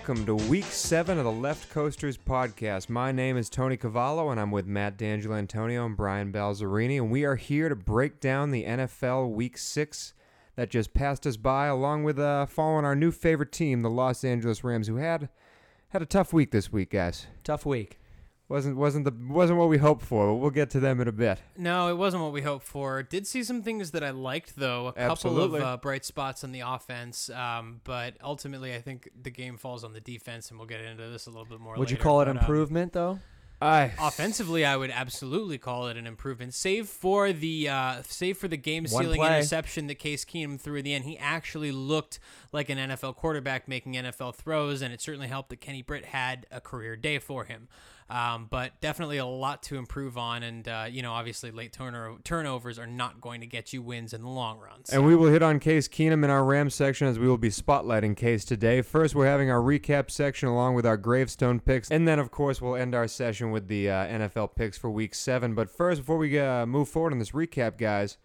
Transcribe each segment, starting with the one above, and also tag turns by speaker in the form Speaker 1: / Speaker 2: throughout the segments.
Speaker 1: Welcome to week seven of the Left Coasters podcast. My name is Tony Cavallo and I'm with Matt D'Angelo Antonio and Brian Balzerini, and we are here to break down the NFL week six that just passed us by, along with uh, following our new favorite team, the Los Angeles Rams, who had had a tough week this week, guys.
Speaker 2: Tough week.
Speaker 1: Wasn't wasn't the wasn't what we hoped for, but we'll get to them in a bit.
Speaker 3: No, it wasn't what we hoped for. Did see some things that I liked, though. A couple
Speaker 1: Absolutely.
Speaker 3: of uh, bright spots on the offense, um, but ultimately, I think the game falls on the defense, and we'll get into this a little bit more.
Speaker 2: Would you call it
Speaker 3: but, um,
Speaker 2: improvement though?
Speaker 1: I
Speaker 3: Offensively, I would absolutely call it an improvement. Save for the uh, save for the game-sealing interception that Case Keenum threw at the end, he actually looked like an NFL quarterback making NFL throws, and it certainly helped that Kenny Britt had a career day for him. Um, but definitely a lot to improve on, and uh, you know, obviously, late turno- turnovers are not going to get you wins in the long run. So-
Speaker 1: And we will hit on Case Keenum in our Ram section as we will be spotlighting Case today. First, we're having our recap section along with our gravestone picks. And then, of course, we'll end our session with the uh, NFL picks for week seven. But first, before we uh, move forward on this recap, guys,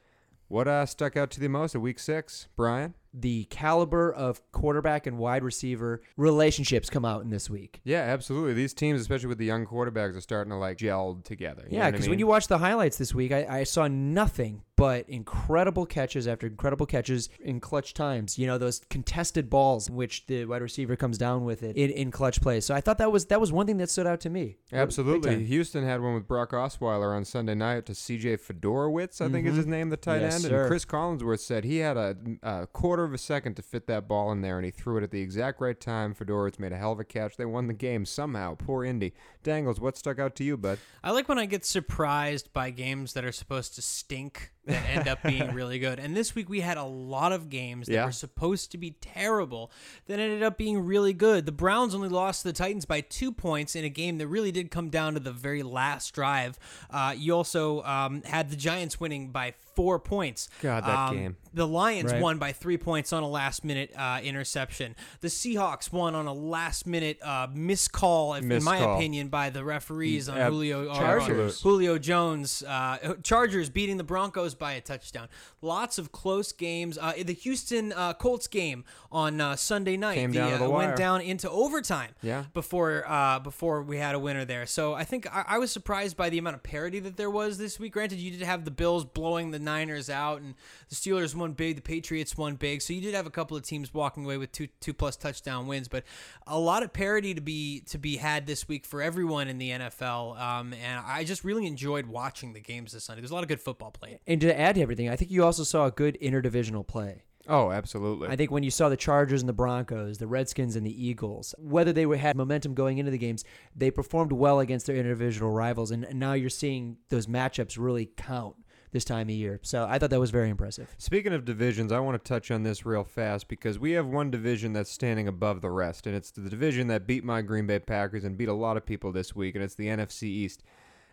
Speaker 1: what uh, stuck out to you the most at week six? Brian?
Speaker 2: The caliber of quarterback and wide receiver relationships come out in this week.
Speaker 1: Yeah, absolutely. These teams, especially with the young quarterbacks, are starting to like gel together.
Speaker 2: Yeah,
Speaker 1: what I
Speaker 2: because
Speaker 1: mean?
Speaker 2: when you watch the highlights this week, I, I saw nothing but incredible catches after incredible catches in clutch times. You know those contested balls, in which the wide receiver comes down with it in, in clutch plays. So I thought that was that was one thing that stood out to me.
Speaker 1: Absolutely. Houston had one with Brock Osweiler on Sunday night to CJ Fiedorowicz, I think is his name, the tight
Speaker 2: Mm-hmm. Yes,
Speaker 1: end.
Speaker 2: sir.
Speaker 1: And Chris Collinsworth said he had a, a quarter of a second to fit that ball in there, and he threw it at the exact right time. Fiedorowicz made a hell of a catch. They won the game somehow. Poor Indy. Dangles, what stuck out to you, bud?
Speaker 3: I like when I get surprised by games that are supposed to stink that end up being really good. And this week we had a lot of games that
Speaker 1: Yeah.
Speaker 3: were supposed to be terrible that ended up being really good. The Browns only lost to the Titans by two points in a game that really did come down to the very last drive. Uh, you also um, had the Giants winning by four points.
Speaker 1: God, that
Speaker 3: Um,
Speaker 1: game.
Speaker 3: The Lions
Speaker 2: Right.
Speaker 3: won by three points on a last minute uh, interception. The Seahawks won on a last minute uh, miscall, if, in my
Speaker 1: Miscall.
Speaker 3: opinion, by the referees on
Speaker 1: Ab-
Speaker 3: Julio or-
Speaker 1: Chargers.
Speaker 3: Julio Jones, uh, Chargers beating the Broncos by a touchdown. Lots of close games. Uh, the Houston uh, Colts game on uh, Sunday night
Speaker 1: Came down to the
Speaker 3: uh,
Speaker 1: wire.
Speaker 3: went down into overtime.
Speaker 1: Yeah.
Speaker 3: Before uh, before we had a winner there, so I think I, I was surprised by the amount of parity that there was this week. Granted, you did have the Bills blowing the Niners out, and the Steelers won big, the Patriots won big, so you did have a couple of teams walking away with two two plus touchdown wins. But a lot of parity to be to be had this week for everyone in the NFL, um, and I just really enjoyed watching the games this Sunday. There's a lot of good football played.
Speaker 2: And to add to everything, I think you also saw a good interdivisional play.
Speaker 1: Oh, absolutely.
Speaker 2: I think when you saw the Chargers and the Broncos, the Redskins and the Eagles, whether they were, had momentum going into the games, they performed well against their individual rivals, and now you're seeing those matchups really count this time of year. So I thought that was very impressive.
Speaker 1: Speaking of divisions, I want to touch on this real fast because we have one division that's standing above the rest, and it's the division that beat my Green Bay Packers and beat a lot of people this week, and it's the NFC East.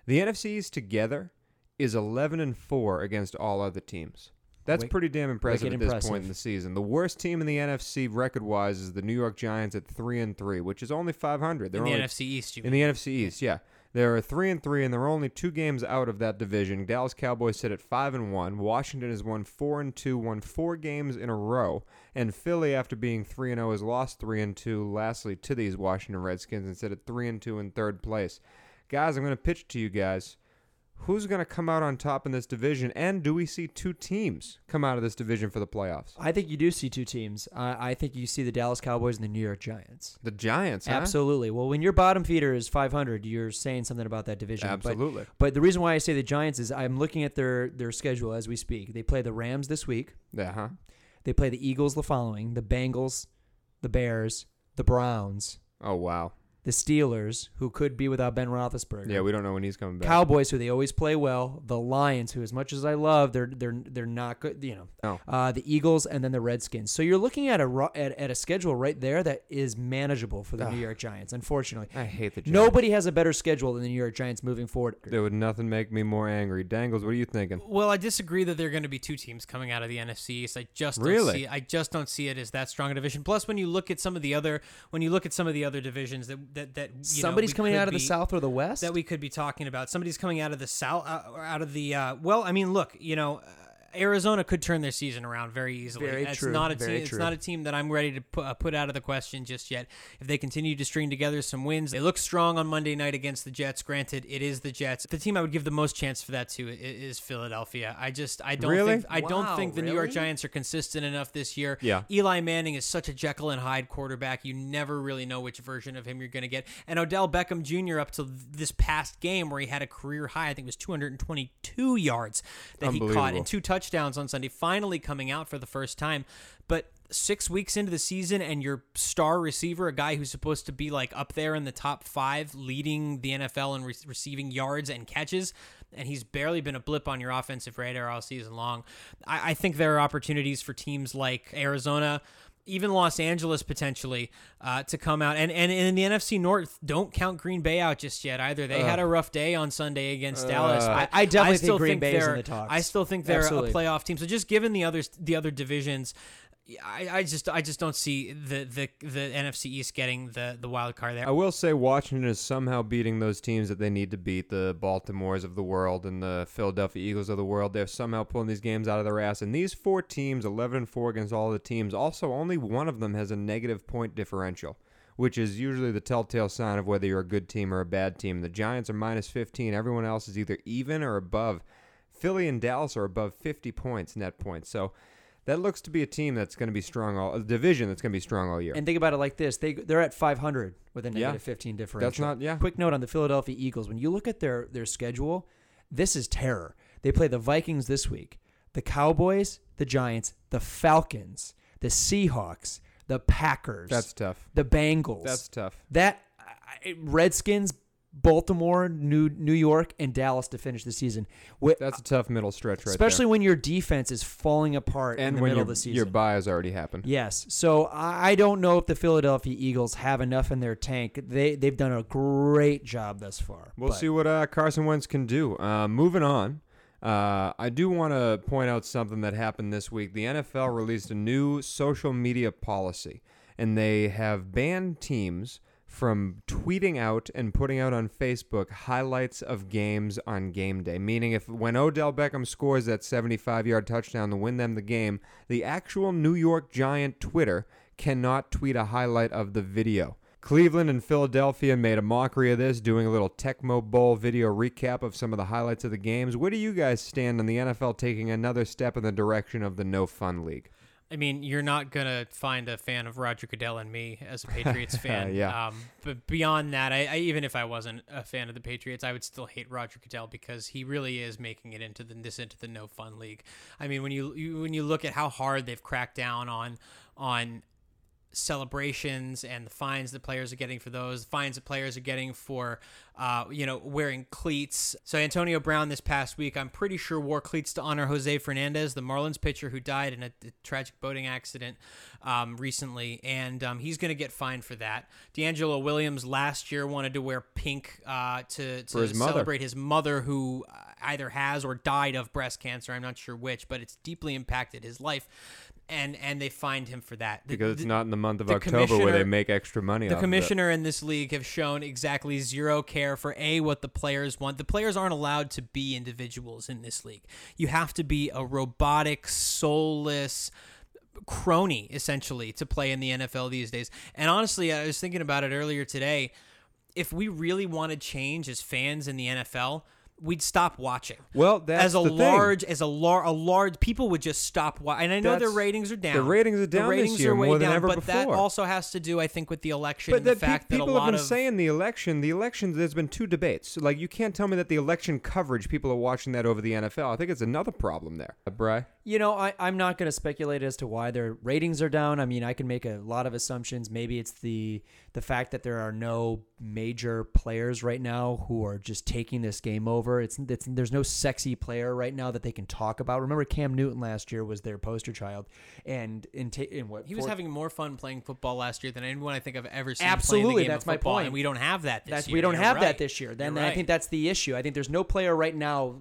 Speaker 1: The NFC East together is 11 and 4 against all other teams. That's
Speaker 2: Wick-
Speaker 1: pretty damn impressive at this
Speaker 2: impressive.
Speaker 1: point in the season. The worst team in the NFC record-wise is the New York Giants at 3 and 3, which is only 500. They're
Speaker 3: in the
Speaker 1: only
Speaker 3: NFC East, you
Speaker 1: in
Speaker 3: mean.
Speaker 1: the NFC East, yeah. They're three and three, and they're only two games out of that division. Dallas Cowboys sit at five and one. Washington has won four and two, won four games in a row, and Philly, after being three and zero, has lost three and two. Lastly, to these Washington Redskins, and sit at three and two in third place. Guys, I'm going to pitch to you guys. Who's going to come out on top in this division, and do we see two teams come out of this division for the playoffs?
Speaker 2: I think you do see two teams. I, I think you see the Dallas Cowboys and the New York Giants.
Speaker 1: The Giants, huh?
Speaker 2: Absolutely. Well, when your bottom feeder is 500, you're saying something about that division. But-
Speaker 1: Absolutely.
Speaker 2: But, the reason why I say the Giants is I'm looking at their their schedule as we speak. They play the Rams this week.
Speaker 1: Yeah, huh?
Speaker 2: They play the Eagles the following, the Bengals, the Bears, the Browns,
Speaker 1: Oh wow.
Speaker 2: The Steelers, who could be without Ben Roethlisberger.
Speaker 1: Yeah, we don't know when he's coming back.
Speaker 2: Cowboys, who they always play well, the Lions, who as much as I love, they're they're they're not good. You know,
Speaker 1: Oh.
Speaker 2: uh, the Eagles, and then the Redskins. So you're looking at a at, at a schedule right there that is manageable for the New York Giants. Unfortunately,
Speaker 1: I hate the Giants.
Speaker 2: nobody has a better schedule than the New York Giants moving forward.
Speaker 1: There would nothing make me more angry. Dangles, what are you thinking?
Speaker 3: Well, I disagree that there are going to be two teams coming out of the NFC East. I just don't
Speaker 1: Really?
Speaker 3: see. I just don't see it as that strong a division. Plus, when you look at some of the other, when you look at some of the other divisions that that that you know,
Speaker 2: Somebody's
Speaker 3: we
Speaker 2: coming out of the South or the West.
Speaker 3: that we could be talking about. Somebody's coming out of the south, uh, or out of the. Uh, well, I mean, look, you know. Arizona could turn their season around very easily.
Speaker 2: Very
Speaker 3: it's
Speaker 2: true,
Speaker 3: not a
Speaker 2: very
Speaker 3: team. It's not a team that I'm ready to put, uh, put out of the question just yet. If they continue to string together some wins, they look strong on Monday night against the Jets. Granted, it is the Jets. The team I would give the most chance for that to i- is Philadelphia. I just I don't
Speaker 1: Really?
Speaker 3: think I don't think the New York? Giants are consistent enough this year.
Speaker 1: Yeah.
Speaker 3: Eli Manning is such a Jekyll and Hyde quarterback. You never really know which version of him you're going to get. And Odell Beckham Jr. up to this past game where he had a career high, I think it was 222 yards that he caught
Speaker 1: Unbelievable.
Speaker 3: and two touchdowns on Sunday, finally coming out for the first time. But six weeks into the season, and your star receiver, a guy who's supposed to be like up there in the top five, leading the NFL in re- receiving yards and catches, and he's barely been a blip on your offensive radar all season long. I, I think there are opportunities for teams like Arizona. Even Los Angeles potentially uh, to come out, and, and in the NFC North, don't count Green Bay out just yet either. They had a rough day on Sunday against Dallas.
Speaker 1: Uh,
Speaker 3: but
Speaker 2: I- I definitely think
Speaker 3: still
Speaker 2: Green
Speaker 3: think
Speaker 2: Bay is in
Speaker 3: they're-
Speaker 2: the talks.
Speaker 3: I still think they're
Speaker 2: Absolutely.
Speaker 3: a playoff team. So just given the others, the other divisions, I, I just I just don't see the, the the NFC East getting the the wild card there.
Speaker 1: I will say Washington is somehow beating those teams that they need to beat, the Baltimores of the world and the Philadelphia Eagles of the world. They're somehow pulling these games out of their ass. And these four teams, 11 and 4 against all the teams, also only one of them has a negative point differential, which is usually the telltale sign of whether you're a good team or a bad team. The Giants are minus 15. Everyone else is either even or above. Philly and Dallas are above 50 points, net points. So that looks to be a team that's going to be strong all a division that's going to be strong all year.
Speaker 2: And think about it like this: they they're at 500 with a
Speaker 1: Yeah.
Speaker 2: negative 15 differential.
Speaker 1: That's not yeah.
Speaker 2: Quick note on the Philadelphia Eagles: when you look at their their schedule, this is terror. They play the Vikings this week, the Cowboys, the Giants, the Falcons, the Seahawks, the Packers,
Speaker 1: That's tough.
Speaker 2: the Bengals.
Speaker 1: That's tough.
Speaker 2: that Redskins, Baltimore, New New York, and Dallas to finish the season. Wh-
Speaker 1: That's a tough middle stretch right
Speaker 2: especially
Speaker 1: there.
Speaker 2: when your defense is falling apart in
Speaker 1: and
Speaker 2: the
Speaker 1: when
Speaker 2: middle of the season.
Speaker 1: your bye has already happened.
Speaker 2: Yes. So I I don't know if the Philadelphia Eagles have enough in their tank. They they've done a great job thus far.
Speaker 1: We'll
Speaker 2: but-
Speaker 1: see what uh, Carson Wentz can do. Uh, moving on, uh, I do want to point out something that happened this week. The NFL released a new social media policy, and they have banned teams from tweeting out and putting out on Facebook highlights of games on game day. Meaning, if when Odell Beckham scores that 75 yard touchdown to win them the game, the actual New York Giant Twitter cannot tweet a highlight of the video. Cleveland and Philadelphia made a mockery of this, doing a little Tecmo Bowl video recap of some of the highlights of the games. Where do you guys stand on the NFL taking another step in the direction of the no fun league?
Speaker 3: I mean, you're not gonna find a fan of Roger Goodell and me as a Patriots fan.
Speaker 1: Yeah.
Speaker 3: Um, but beyond that, I, I even if I wasn't a fan of the Patriots, I would still hate Roger Goodell because he really is making it into the this into the no fun league. I mean, when you, you when you look at how hard they've cracked down on on celebrations and the fines that players are getting for those, fines that players are getting for, uh, you know, wearing cleats. So Antonio Brown this past week, I'm pretty sure wore cleats to honor Jose Fernandez, the Marlins pitcher who died in a, a tragic boating accident um, recently, and um, he's going to get fined for that. DeAngelo Williams last year wanted to wear pink uh, to, to
Speaker 1: his mother.
Speaker 3: celebrate his mother who uh, either has or died of breast cancer. I'm not sure which, but it's deeply impacted his life. And, and they fined him for that The-
Speaker 1: Because it's
Speaker 3: the-
Speaker 1: not in the month of
Speaker 3: the
Speaker 1: October where they make extra money
Speaker 3: the
Speaker 1: off of it.
Speaker 3: commissioner in this league have shown exactly zero care for a what the players want. The players aren't allowed to be individuals in this league. You have to be a robotic, soulless crony essentially to play in the NFL these days. And honestly, I was thinking about it earlier today. If we really wanted change as fans in the NFL, we'd stop watching
Speaker 1: Well, that's
Speaker 3: as a
Speaker 1: the thing.
Speaker 3: large as a lar- a large people would just stop watching. and I know their ratings are down.
Speaker 1: the ratings are
Speaker 3: The
Speaker 1: down this year
Speaker 3: are way
Speaker 1: more than
Speaker 3: down,
Speaker 1: ever
Speaker 3: but that also has to do I think with the election
Speaker 1: But
Speaker 3: and the
Speaker 1: that pe-
Speaker 3: fact that a
Speaker 1: people
Speaker 3: lot
Speaker 1: have been
Speaker 3: of
Speaker 1: saying the election, the election. There's been two debates. Like you can't tell me that the election coverage people are watching that over the NFL. I think it's another problem there. Bry,
Speaker 2: You know, I, I'm not going to speculate as to why their ratings are down. I mean, I can make a lot of assumptions. Maybe it's the the fact that there are no major players right now who are just taking this game over. It's, it's there's no sexy player right now that they can talk about. Remember, Cam Newton last year was their poster child, and in, ta- in what
Speaker 3: he was
Speaker 2: four-
Speaker 3: having more fun playing football last year than anyone I think I've ever seen.
Speaker 2: Absolutely,
Speaker 3: playing the game
Speaker 2: that's my point.
Speaker 3: And we don't have that this
Speaker 2: That's
Speaker 3: year.
Speaker 2: we don't
Speaker 3: You're
Speaker 2: have
Speaker 3: right.
Speaker 2: that this year. Then
Speaker 3: You're
Speaker 2: I
Speaker 3: right.
Speaker 2: think that's the issue. I think there's no player right now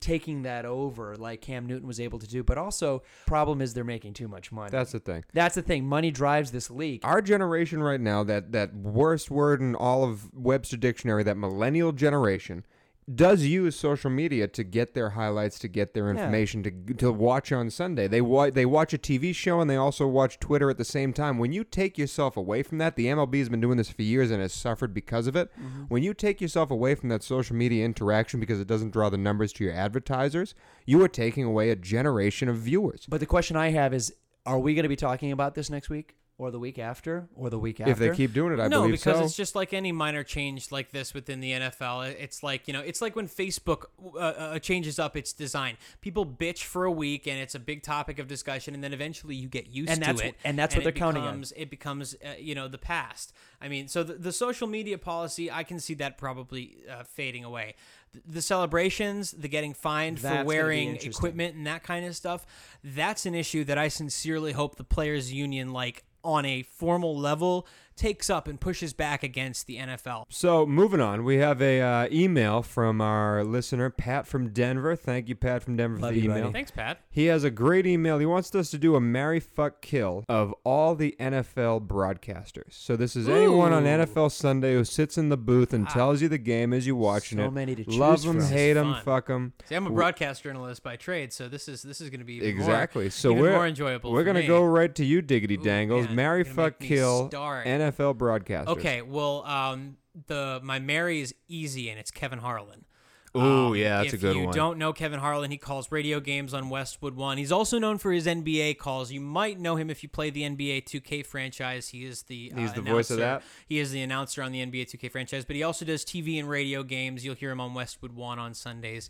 Speaker 2: taking that over like Cam Newton was able to do. But also, problem is they're making too much money.
Speaker 1: that's the thing.
Speaker 2: That's the thing. Money drives this league.
Speaker 1: Our generation right now, that that worst word in all of Webster Dictionary, that millennial generation, does use social media to get their highlights, to get their
Speaker 2: Yeah.
Speaker 1: information, to to watch on Sunday. They wa- they watch a TV show and they also watch Twitter at the same time. When you take yourself away from that, the MLB has been doing this for years and has suffered because of it.
Speaker 2: Mm-hmm.
Speaker 1: When you take yourself away from that social media interaction because it doesn't draw the numbers to your advertisers, you are taking away a generation of viewers.
Speaker 2: But the question I have is, are we going to be talking about this next week, or the week after, or the week after?
Speaker 1: If they keep doing it, I believe so
Speaker 3: no,
Speaker 1: believe
Speaker 3: because
Speaker 1: so.
Speaker 3: it's just like any minor change like this within the NFL. It's like you know, it's like when Facebook uh, uh, changes up its design. People bitch for a week, and it's a big topic of discussion, and then eventually you get used
Speaker 2: And
Speaker 3: to
Speaker 2: that's
Speaker 3: it,
Speaker 2: wh- and that's what they're counting on.
Speaker 3: It becomes uh, you know the past. I mean, so the, the social media policy, I can see that probably uh, fading away. The, the celebrations, the getting fined
Speaker 2: That's
Speaker 3: for wearing equipment and that kind of stuff, that's an issue that I sincerely hope the players' union like on a formal level takes up and pushes back against the NFL.
Speaker 1: So moving on, we have a uh, email from our listener Pat from Denver. Thank you, Pat from Denver,
Speaker 2: Love
Speaker 1: for the email.
Speaker 2: buddy.
Speaker 3: Thanks, Pat.
Speaker 1: He has a great email. He wants us to do a marry, fuck, kill of all the NFL broadcasters. So this is anyone on NFL Sunday who sits in the booth and
Speaker 3: Ah.
Speaker 1: tells you the game as you're watching
Speaker 2: So
Speaker 1: it.
Speaker 2: many to choose
Speaker 1: Love them,
Speaker 2: from.
Speaker 1: hate them, fuck them.
Speaker 3: See, I'm a broadcast journalist by trade, so this is this is going to be
Speaker 1: Exactly.
Speaker 3: More,
Speaker 1: so we're
Speaker 3: more enjoyable.
Speaker 1: we're gonna go right to you, Diggity
Speaker 3: Ooh,
Speaker 1: Dangles. marry, fuck, kill
Speaker 3: start.
Speaker 1: NFL broadcasters.
Speaker 3: Okay, well, um, the my Mary is easy, and it's Kevin Harlan.
Speaker 1: Oh
Speaker 3: Um,
Speaker 1: yeah, that's a good one.
Speaker 3: if you don't know Kevin Harlan, he calls radio games on Westwood One. He's also known for his NBA calls. You might know him if you play the NBA 2K franchise. He is the uh,
Speaker 1: He's the voice of that?
Speaker 3: He is the announcer on the NBA 2K franchise, but he also does TV and radio games. You'll hear him on Westwood One on Sundays.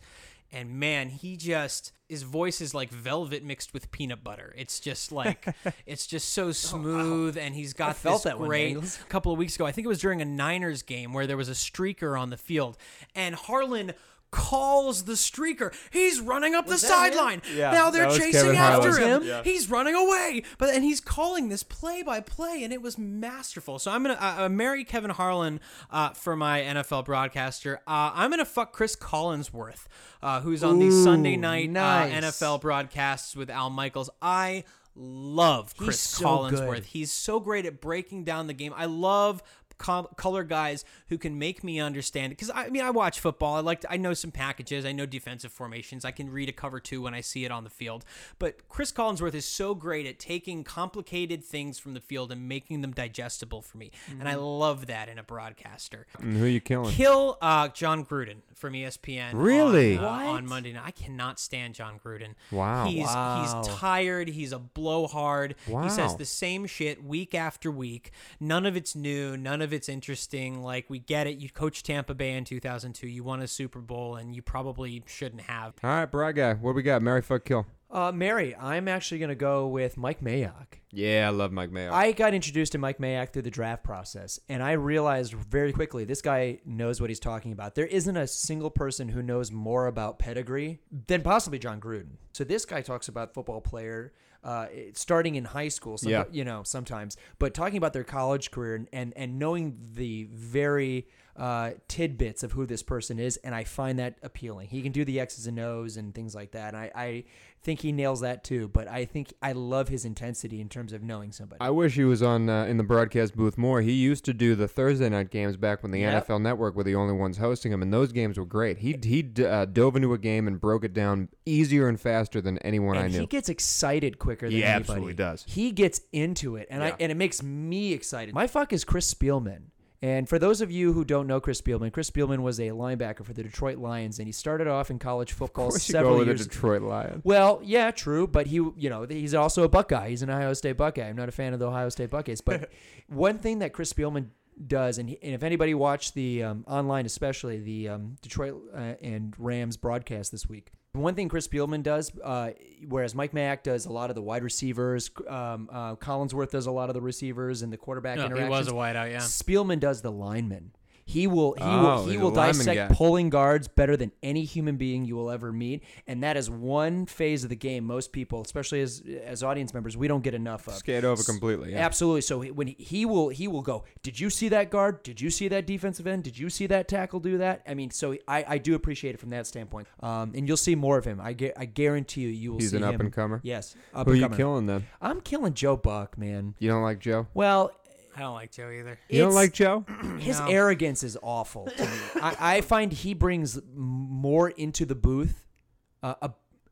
Speaker 3: And man, he just his voice is like velvet mixed with peanut butter. It's just like it's just so oh, smooth, and he's got
Speaker 2: felt
Speaker 3: this
Speaker 2: that one,
Speaker 3: great
Speaker 2: Dangles.
Speaker 3: a couple of weeks ago. I think it was during a Niners game where there was a streaker on the field, and Harlan calls the streaker. He's running up the sideline.
Speaker 1: Yeah,
Speaker 3: now they're chasing
Speaker 1: Kevin
Speaker 3: after
Speaker 1: Harlan.
Speaker 3: him.
Speaker 1: Yeah.
Speaker 3: He's running away, but and he's calling this play by play, and it was masterful. So I'm gonna uh, uh, marry Kevin Harlan uh, for my NFL broadcaster. Uh, I'm gonna fuck Chris Collinsworth, uh, who's on these
Speaker 2: Ooh,
Speaker 3: Sunday night
Speaker 2: nice.
Speaker 3: uh, NFL broadcasts with Al Michaels. I love
Speaker 2: He's
Speaker 3: Chris
Speaker 2: so
Speaker 3: Collinsworth.
Speaker 2: good.
Speaker 3: He's so great at breaking down the game. I love co- color guys who can make me understand because I mean I watch football. I like to, I know some packages. I know defensive formations. I can read a cover two when I see it on the field. But Chris Collinsworth is so great at taking complicated things from the field and making them digestible for me, and I love that in a broadcaster.
Speaker 1: And who you killing?
Speaker 3: Kill uh, Jon Gruden from ESPN.
Speaker 1: Really?
Speaker 3: On, uh,
Speaker 2: What?
Speaker 3: on Monday night. I cannot stand Jon Gruden.
Speaker 1: Wow.
Speaker 3: He's
Speaker 2: Wow.
Speaker 3: he's tired. He's a blowhard. Wow. He says the same shit week after week. None of it's new. None of it's interesting. Like we get it. You coached Tampa Bay in 2002. You won a Super Bowl, and you probably shouldn't have.
Speaker 1: All right, broad guy. What we got? Mary fuck, kill.
Speaker 2: Uh, Mary, I'm actually going to go with Mike Mayock.
Speaker 1: Yeah, I love Mike Mayock.
Speaker 2: I got introduced to Mike Mayock through the draft process, and I realized very quickly this guy knows what he's talking about. There isn't a single person who knows more about pedigree than possibly Jon Gruden. So this guy talks about football player uh, starting in high school, some,
Speaker 1: Yeah.
Speaker 2: you know, sometimes, but talking about their college career and and, and knowing the very uh, tidbits of who this person is, and I find that appealing. He can do the X's and O's and things like that, and I, I think he nails that too. But I think I love his intensity in terms of knowing somebody.
Speaker 1: I wish he was on uh, in the broadcast booth more. He used to do the Thursday night games back when the
Speaker 2: Yep.
Speaker 1: NFL Network were the only ones hosting them, and those games were great. He he uh, dove into a game and broke it down easier and faster than anyone I
Speaker 2: and
Speaker 1: knew.
Speaker 2: he gets excited quicker than
Speaker 1: He
Speaker 2: anybody.
Speaker 1: absolutely does.
Speaker 2: He gets into it, and I and it makes me excited. My fuck is Chris Spielman. And for those of you who don't know Chris Spielman, Chris Spielman was a linebacker for the Detroit Lions, and he started off in college football
Speaker 1: of course, you go with
Speaker 2: years
Speaker 1: a Detroit Lion.
Speaker 2: well, yeah, true, but he, you know, he's also a Buckeye. He's an Ohio State Buckeye. I'm not a fan of the Ohio State Buckeyes, but one thing that Chris Spielman does, and, he, and if anybody watched the um, online, especially the um, Detroit uh, and Rams broadcast this week, one thing Chris Spielman does, uh, whereas Mike Mack does a lot of the wide receivers, um, uh, Collinsworth does a lot of the receivers and the quarterback
Speaker 3: No, he
Speaker 2: interactions.
Speaker 3: was a wideout. Yeah.
Speaker 2: Spielman does the lineman. He will he
Speaker 1: Oh,
Speaker 2: will he will dissect
Speaker 1: guy.
Speaker 2: pulling guards better than any human being you will ever meet, and that is one phase of the game most people, especially as as audience members, we don't get enough of.
Speaker 1: Skate over completely. Yeah.
Speaker 2: Absolutely. So when he, he will he will go, did you see that guard? Did you see that defensive end? Did you see that tackle do that? I mean, so I, I do appreciate it from that standpoint. Um, and you'll see more of him. I gu- I guarantee you, you will
Speaker 1: He's
Speaker 2: see
Speaker 1: an
Speaker 2: him.
Speaker 1: up and comer.
Speaker 2: Yes, up
Speaker 1: Who are
Speaker 2: and
Speaker 1: you
Speaker 2: comer.
Speaker 1: killing then?
Speaker 2: I'm killing Joe Buck, man.
Speaker 1: You don't like Joe?
Speaker 2: Well,
Speaker 3: I don't like Joe either.
Speaker 1: You don't
Speaker 2: It's-
Speaker 1: like Joe?
Speaker 2: His
Speaker 3: No.
Speaker 2: arrogance is awful to me. I, I find he brings more into the booth uh, a,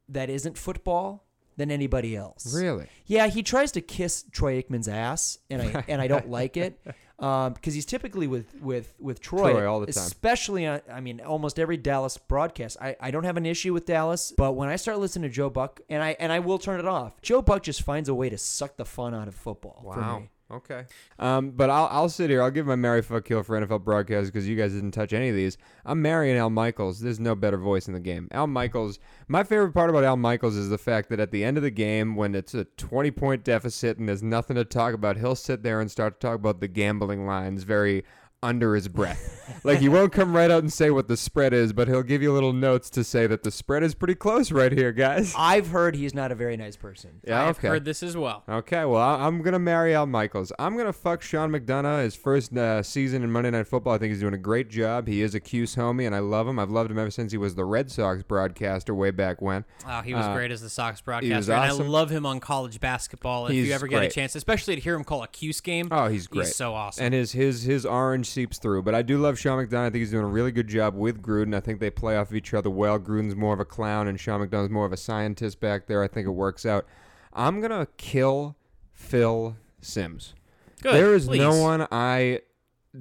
Speaker 2: that isn't football than anybody else.
Speaker 1: Really?
Speaker 2: Yeah, he tries to kiss Troy Aikman's ass, and I and I don't like it because he's typically with with with Troy,
Speaker 1: Troy all the time.
Speaker 2: especially on. I mean, almost every Dallas broadcast. I, I don't have an issue with Dallas, but when I start listening to Joe Buck, and I and I will turn it off. Joe Buck just finds a way to suck the fun out of football. For
Speaker 1: Wow.
Speaker 2: me.
Speaker 1: Okay. Um, but I'll I'll sit here. I'll give my Mary fuck kill for NFL broadcast because you guys didn't touch any of these. I'm marrying Al Michaels. There's no better voice in the game. Al Michaels. My favorite part about Al Michaels is the fact that at the end of the game, when it's a 20 point deficit and there's nothing to talk about, he'll sit there and start to talk about the gambling lines very under his breath. like he won't come right out and say what the spread is, but he'll give you little notes to say that the spread is pretty close right here, guys.
Speaker 2: I've heard he's not a very nice person.
Speaker 1: Yeah.
Speaker 3: I've
Speaker 1: okay.
Speaker 3: heard this as well.
Speaker 1: Okay, well, I- I'm going to marry Al Michaels. I'm going to fuck Sean McDonough his first uh, season in Monday Night Football. I think he's doing a great job. He is a Cuse homie, and I love him. I've loved him ever since he was the Red Sox broadcaster way back when.
Speaker 3: Oh, he was
Speaker 1: Uh,
Speaker 3: great as the Sox
Speaker 1: was
Speaker 3: broadcaster, and I
Speaker 1: awesome.
Speaker 3: love him on college basketball. If
Speaker 1: He's
Speaker 3: you ever get
Speaker 1: great.
Speaker 3: a chance, especially to hear him call a Cuse game,
Speaker 1: Oh, he's great.
Speaker 3: he's so awesome.
Speaker 1: And his his his orange seeps through. But I do love Sean McDonough. I think he's doing a really good job with Gruden. I think they play off of each other well. Gruden's more of a clown, and Sean McDonough's more of a scientist back there. I think it works out. I'm gonna kill Phil Simms.
Speaker 3: Good.
Speaker 1: there is
Speaker 3: please.
Speaker 1: no one I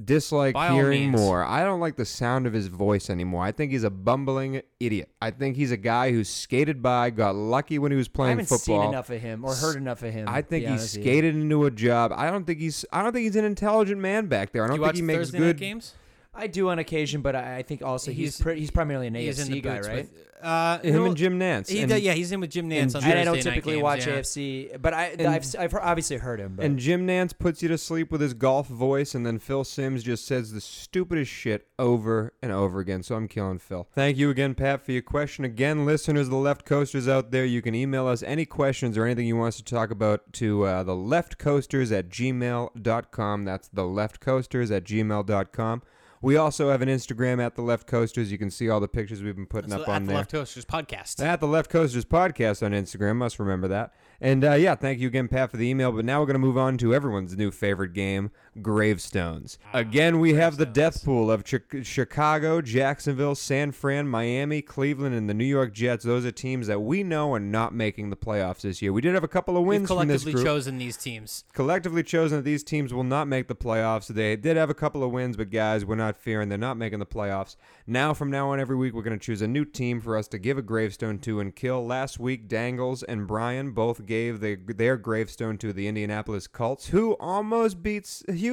Speaker 1: dislike
Speaker 3: By
Speaker 1: hearing more. I don't like the sound of his voice anymore. I think he's a bumbling idiot. I think he's a guy who skated by, got lucky when he was playing.
Speaker 2: I
Speaker 1: playing
Speaker 2: haven't
Speaker 1: football.
Speaker 2: seen enough of him or heard enough of him.
Speaker 1: I think he
Speaker 2: honest with you.
Speaker 1: skated into a job. I don't think he's. I don't think he's an intelligent man back there. I
Speaker 3: Do
Speaker 1: don't
Speaker 3: you
Speaker 1: think
Speaker 3: watch
Speaker 1: he makes
Speaker 3: Thursday night
Speaker 1: good.
Speaker 3: games?
Speaker 2: I do on occasion, but I, I think also he's
Speaker 3: He's-
Speaker 2: pre- he's primarily an
Speaker 3: He's in the
Speaker 2: AFC guy,
Speaker 3: boots
Speaker 2: right?
Speaker 3: with uh,
Speaker 1: Him
Speaker 3: no,
Speaker 1: and Jim Nantz.
Speaker 3: He,
Speaker 1: and,
Speaker 3: does- yeah, he's in with Jim Nantz on
Speaker 2: and I don't
Speaker 3: night
Speaker 2: typically
Speaker 3: games,
Speaker 2: watch
Speaker 3: yeah.
Speaker 2: AFC, but I,
Speaker 1: And-
Speaker 2: I've, I've heard- obviously heard him. But
Speaker 1: And Jim Nantz puts you to sleep with his golf voice, and then Phil Simms just says the stupidest shit over and over again. So I'm killing Phil. Thank you again, Pat, for your question. Again, listeners, of the left coasters out there, you can email us any questions or anything you want us to talk about to uh, the left coasters at gmail.com. That's the left coasters at gmail.com. We also have an Instagram at the left coasters. You can see all the pictures we've been putting
Speaker 3: That's
Speaker 1: up
Speaker 3: the-
Speaker 1: on
Speaker 3: at the
Speaker 1: there.
Speaker 3: Left Coasters podcast.
Speaker 1: At the Left Coasters podcast on Instagram. Must remember that. And uh, yeah, thank you again, Pat, for the email. But now we're going to move on to everyone's new favorite game, Gravestones. Ah, Again, we have the death pool of Chi- Chicago, Jacksonville, San Fran, Miami, Cleveland, and the New York Jets. Those are teams that we know are not making the playoffs this year. We did have a couple of wins We've from this
Speaker 3: collectively
Speaker 1: group
Speaker 3: chosen these teams.
Speaker 1: collectively chosen that these teams will not make the playoffs. They did have a couple of wins, but guys, we're not fearing they're not making the playoffs. Now, from now on, every week we're going to choose a new team for us to give a gravestone to and kill. Last week, Dangles and Brian both gave the, their gravestone to the Indianapolis Colts, who almost beats Houston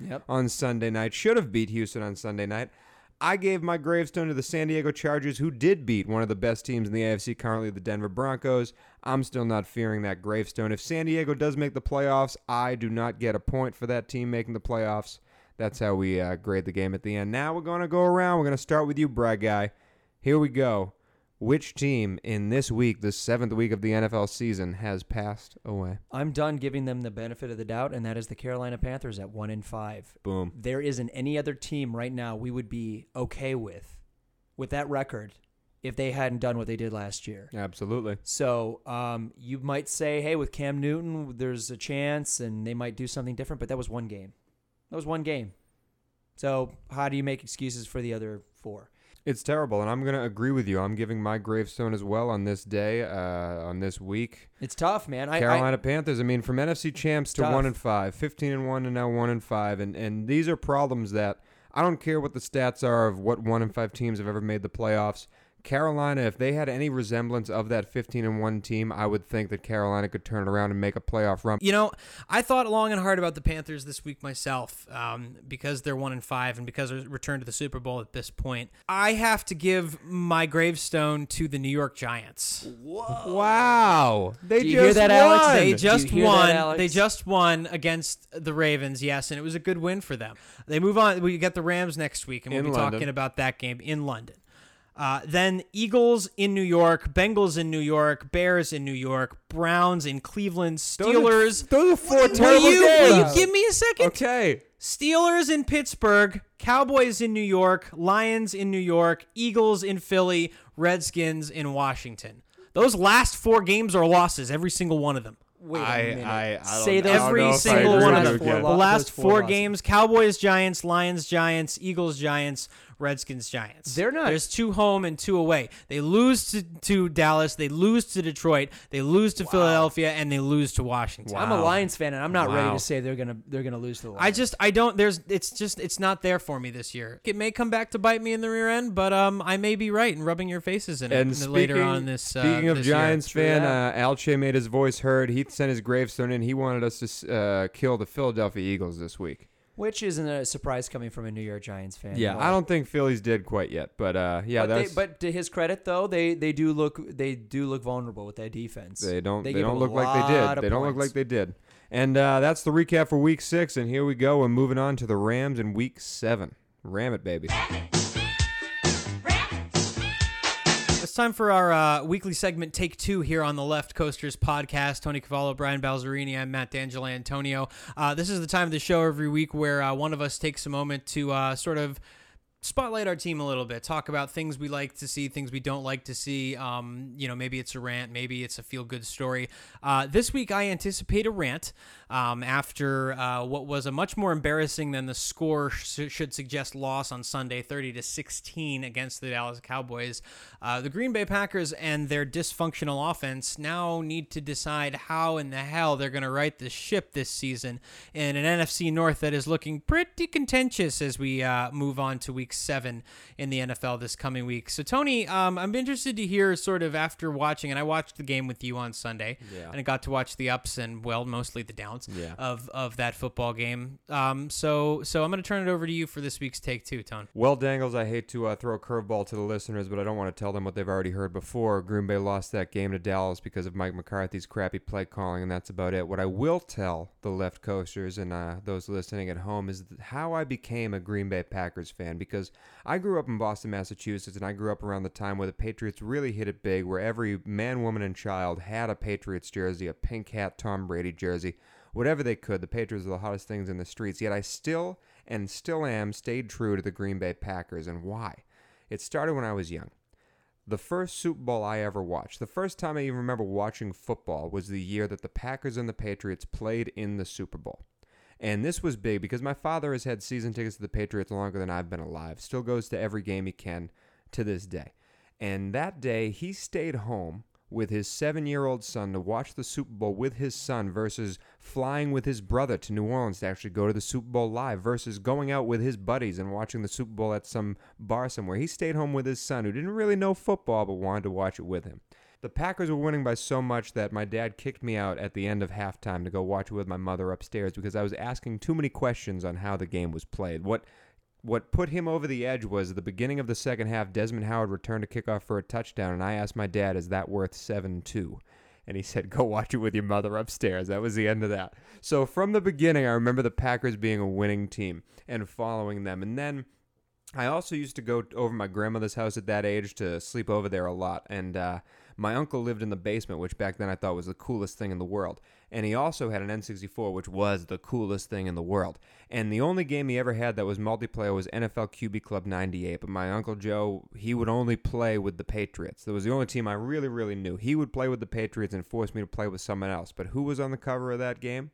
Speaker 2: Yep.
Speaker 1: on Sunday night. Should have beat Houston on Sunday night. I gave my gravestone to the San Diego Chargers, who did beat one of the best teams in the AFC, currently the Denver Broncos. I'm still not fearing that gravestone. If San Diego does make the playoffs, I do not get a point for that team making the playoffs. That's how we uh, grade the game at the end. Now we're going to go around. We're going to start with you, Brad Guy. Here we go. Which team in this week, the seventh week of the NFL season, has passed away?
Speaker 2: I'm done giving them the benefit of the doubt, and that is the Carolina Panthers at one in five.
Speaker 1: Boom.
Speaker 2: There isn't any other team right now we would be okay with, with that record, if they hadn't done what they did last year.
Speaker 1: Absolutely.
Speaker 2: So um, you might say, hey, with Cam Newton, there's a chance, and they might do something different. But that was one game. That was one game. So how do you make excuses for the other four?
Speaker 1: It's terrible, and I'm going to agree with you. I'm giving my gravestone as well on this day, uh, on this week.
Speaker 2: It's tough, man. I,
Speaker 1: Carolina Panthers. I mean, from NFC champs to
Speaker 2: Tough.
Speaker 1: one and five, 15 and one, and now one and five, and and these are problems that I don't care what the stats are of what one and five teams have ever made the playoffs. Carolina, if they had any resemblance of that 15 and one team, I would think that Carolina could turn it around and make a playoff run.
Speaker 3: You know, I thought long and hard about the Panthers this week myself um, because they're one and five and because they're returned to the Super Bowl at this point. I have to give my gravestone to the New York Giants. Whoa.
Speaker 1: Wow, they
Speaker 2: Do you
Speaker 1: just
Speaker 2: hear that, Alex?
Speaker 1: won.
Speaker 3: They
Speaker 2: you
Speaker 3: just
Speaker 2: hear that,
Speaker 3: won.
Speaker 2: Alex?
Speaker 3: they just won against the Ravens, yes, and it was a good win for them. They move on. We get the Rams next week, and we'll
Speaker 1: In
Speaker 3: be
Speaker 1: London.
Speaker 3: talking about that game in London. Uh, then Eagles in New York, Bengals in New York, Bears in New York, Browns in Cleveland,
Speaker 1: Those are-
Speaker 3: Steelers.
Speaker 1: Those are four
Speaker 3: Will
Speaker 1: terrible
Speaker 3: you, will you give me a second?
Speaker 1: Okay.
Speaker 3: Steelers in Pittsburgh, Cowboys in New York, Lions in New York, Eagles in Philly, Redskins in Washington. Those last four games are losses, every single one of them.
Speaker 2: Wait a
Speaker 1: I-
Speaker 2: minute.
Speaker 1: I- I don't
Speaker 2: Say
Speaker 1: know.
Speaker 2: those
Speaker 1: I don't
Speaker 3: Every
Speaker 1: know
Speaker 3: single one of
Speaker 1: you
Speaker 3: them. The last
Speaker 2: those
Speaker 3: four games: Cowboys, Giants, Lions, Giants, Eagles, Giants, Redskins, Giants.
Speaker 2: They're not-
Speaker 3: There's two home and two away. They lose to, to Dallas. They lose to Detroit. They lose to Philadelphia, and they lose to Washington.
Speaker 2: I'm a Lions fan, and I'm not ready to say they're gonna they're gonna lose to the Lions.
Speaker 3: I just I don't there's it's just it's not there for me this year. It may come back to bite me in the rear end, but um I may be right in rubbing your faces in it
Speaker 1: And
Speaker 3: in the-
Speaker 1: speaking,
Speaker 3: later on this uh,
Speaker 1: speaking of
Speaker 3: this.
Speaker 1: Giants
Speaker 2: True
Speaker 1: fan,
Speaker 2: that.
Speaker 1: uh, Alche made his voice heard. He sent his gravestone in. He wanted us to uh, kill the Philadelphia Eagles this week.
Speaker 2: Which isn't a surprise coming from a New York Giants fan.
Speaker 1: Yeah, I don't think Philly's did quite yet, but uh, yeah,
Speaker 2: but, they, but to his credit, though, they they do look they do look vulnerable with that defense.
Speaker 1: they don't
Speaker 2: they
Speaker 1: they, don't look like they did. They don't look like they did. And uh, that's the recap for Week Six. And here we go. We're moving on to the Rams in Week Seven. Ram it, baby.
Speaker 3: It's time for our uh, weekly segment, Take Two, here on the Left Coasters podcast. Tony Cavallo, Brian Balzerini, I'm Matt D'Angelo Antonio. Uh, this is the time of the show every week where uh, one of us takes a moment to uh, sort of spotlight our team a little bit, talk about things we like to see, things we don't like to see. Um, you know, maybe it's a rant, maybe it's a feel good story. Uh, this week, I anticipate a rant um, after uh, what was a much more embarrassing than the score sh- should suggest loss on Sunday, 30 to 16 against the Dallas Cowboys. Uh, the Green Bay Packers and their dysfunctional offense now need to decide how in the hell they're going to right the ship this season in an NFC North that is looking pretty contentious as we uh, move on to week seven in the NFL this coming week. So, Tony, um, I'm interested to hear sort of after watching, and I watched the game with you on Sunday,
Speaker 1: Yeah.
Speaker 3: and I got to watch the ups and, well, mostly the downs
Speaker 1: Yeah.
Speaker 3: of, of that football game. Um, so, so I'm going to turn it over to you for this week's take two, Tone.
Speaker 1: Well, Dangles, I hate to uh, throw a curveball to the listeners, but I don't want to tell them what they've already heard before. Green Bay lost that game to Dallas because of Mike McCarthy's crappy play calling, and that's about it. What I will tell the left coasters and uh, those listening at home is how I became a Green Bay Packers fan because I grew up in Boston, Massachusetts, and I grew up around the time where the Patriots really hit it big, where every man, woman, and child had a Patriots jersey, a pink hat Tom Brady jersey whatever they could. The Patriots were the hottest things in the streets. Yet I still and still am stayed true to the Green Bay Packers. And why? It started when I was young. The first Super Bowl I ever watched, the first time I even remember watching football, was the year that the Packers and the Patriots played in the Super Bowl. And this was big because my father has had season tickets to the Patriots longer than I've been alive. Still goes to every game he can to this day. And that day, he stayed home with his seven year old son to watch the Super Bowl with his son versus flying with his brother to New Orleans to actually go to the Super Bowl live versus going out with his buddies and watching the Super Bowl at some bar somewhere. He stayed home with his son who didn't really know football but wanted to watch it with him. The Packers were winning by so much that my dad kicked me out at the end of halftime to go watch it with my mother upstairs because I was asking too many questions on how the game was played. What what put him over the edge was at the beginning of the second half, Desmond Howard returned a kickoff for a touchdown, and I asked my dad, Is that worth 7 2? And he said, Go watch it with your mother upstairs. That was the end of that. So from the beginning, I remember the Packers being a winning team and following them. And then I also used to go over my grandmother's house at that age to sleep over there a lot. And uh, my uncle lived in the basement, which back then I thought was the coolest thing in the world. And he also had an N64, which was the coolest thing in the world. And the only game he ever had that was multiplayer was NFL QB Club 98. But my Uncle Joe, he would only play with the Patriots. That was the only team I really, really knew. He would play with the Patriots and force me to play with someone else. But who was on the cover of that game?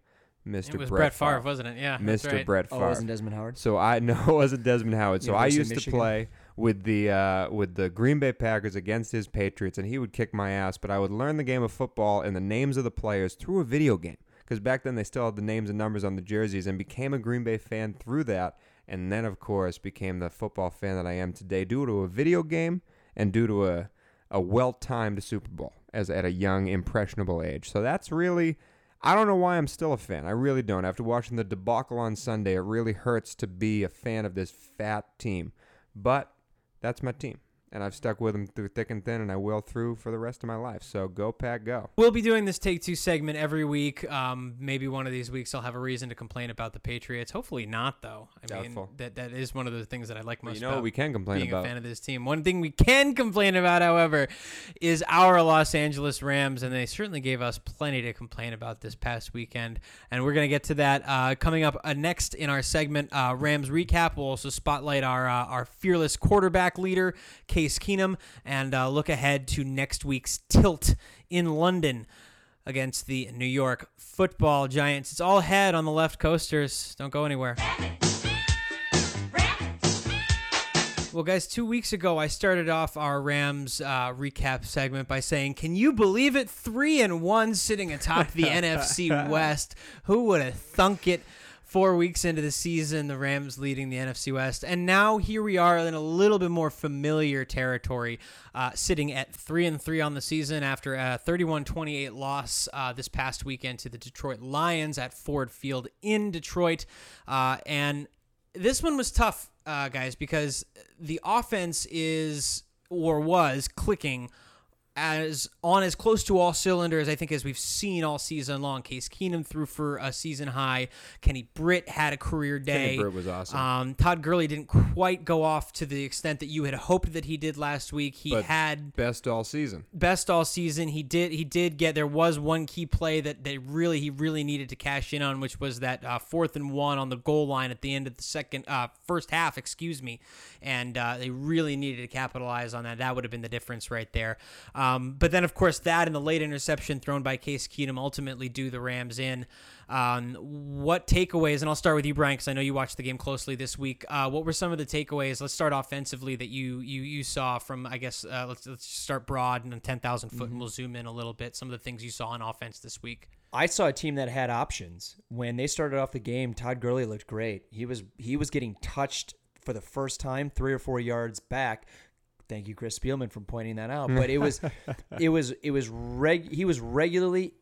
Speaker 1: Mr.
Speaker 3: It was
Speaker 1: Brett,
Speaker 3: Brett Favre, wasn't it? Yeah,
Speaker 1: Mr.
Speaker 3: right.
Speaker 1: Brett
Speaker 2: Oh,
Speaker 1: Favre.
Speaker 2: it wasn't Desmond Howard.
Speaker 1: So I no, it wasn't Desmond Howard. So I
Speaker 2: University of
Speaker 1: used to play with the uh, with the Green Bay Packers against his Patriots, and he would kick my ass. But I would learn the game of football and the names of the players through a video game because back then they still had the names and numbers on the jerseys, and became a Green Bay fan through that. And then, of course, became the football fan that I am today due to a video game and due to a a well timed Super Bowl as at a young impressionable age. So that's really I don't know why I'm still a fan. I really don't. After watching the debacle on Sunday, it really hurts to be a fan of this fat team. But that's my team. And I've stuck with them through thick and thin, and I will through for the rest of my life. So go, Pack, go.
Speaker 3: We'll be doing this Take Two segment every week. Um, maybe one of these weeks I'll have a reason to complain about the Patriots. Hopefully not, though. I
Speaker 1: Doubtful.
Speaker 3: mean, that that is one of the things that I like most
Speaker 1: you know
Speaker 3: about
Speaker 1: what we can complain
Speaker 3: being
Speaker 1: about?
Speaker 3: a fan of this team. One thing we can complain about, however, is our Los Angeles Rams, and they certainly gave us plenty to complain about this past weekend. And we're going to get to that uh, coming up uh, next in our segment, uh, Rams recap. We'll also spotlight our uh, our fearless quarterback leader, Case Keenum, and uh, look ahead to next week's tilt in London. against the New York Football Giants. It's all head on the left coasters. Don't go anywhere. Well, guys, two weeks ago I started off our Rams uh, recap segment by saying, "Can you believe it? Three and one, sitting atop the NFC West. Who would have thunk it?" Four weeks into the season, the Rams leading the NFC West, and now here we are in a little bit more familiar territory, uh, sitting at three and three on the season after a 31-28 loss uh, this past weekend to the Detroit Lions at Ford Field in Detroit, uh, and this one was tough, uh, guys, because the offense is or was clicking as on as close to all cylinders, I think, as we've seen all season long. Case Keenum threw for a season high. Kenny Britt had a career day.
Speaker 1: Kenny Britt was awesome.
Speaker 3: Um, Todd Gurley didn't quite go off to the extent that you had hoped that he did last week. He
Speaker 1: But
Speaker 3: had
Speaker 1: Best all season.
Speaker 3: best all season. He did he did get there was one key play that they really he really needed to cash in on, which was that uh, fourth and one on the goal line at the end of the second uh, first half, excuse me, and uh, they really needed to capitalize on that. That would have been the difference right there. Um, but then of course that and the late interception thrown by Case Keenum ultimately do the Rams in. Um, what takeaways? And I'll start with you, Brian, because I know you watched the game closely this week. Uh, what were some of the takeaways? Let's start offensively that you you you saw from. I guess uh, let's let's start broad and ten thousand foot, and we'll zoom in a little bit. Some of the things you saw on offense this week.
Speaker 2: I saw a team that had options. When they started off the game, Todd Gurley looked great. He was he was getting touched for the first time, three or four yards back. Thank you, Chris Spielman, for pointing that out. Mm. But it was, it was, it was reg. He was regularly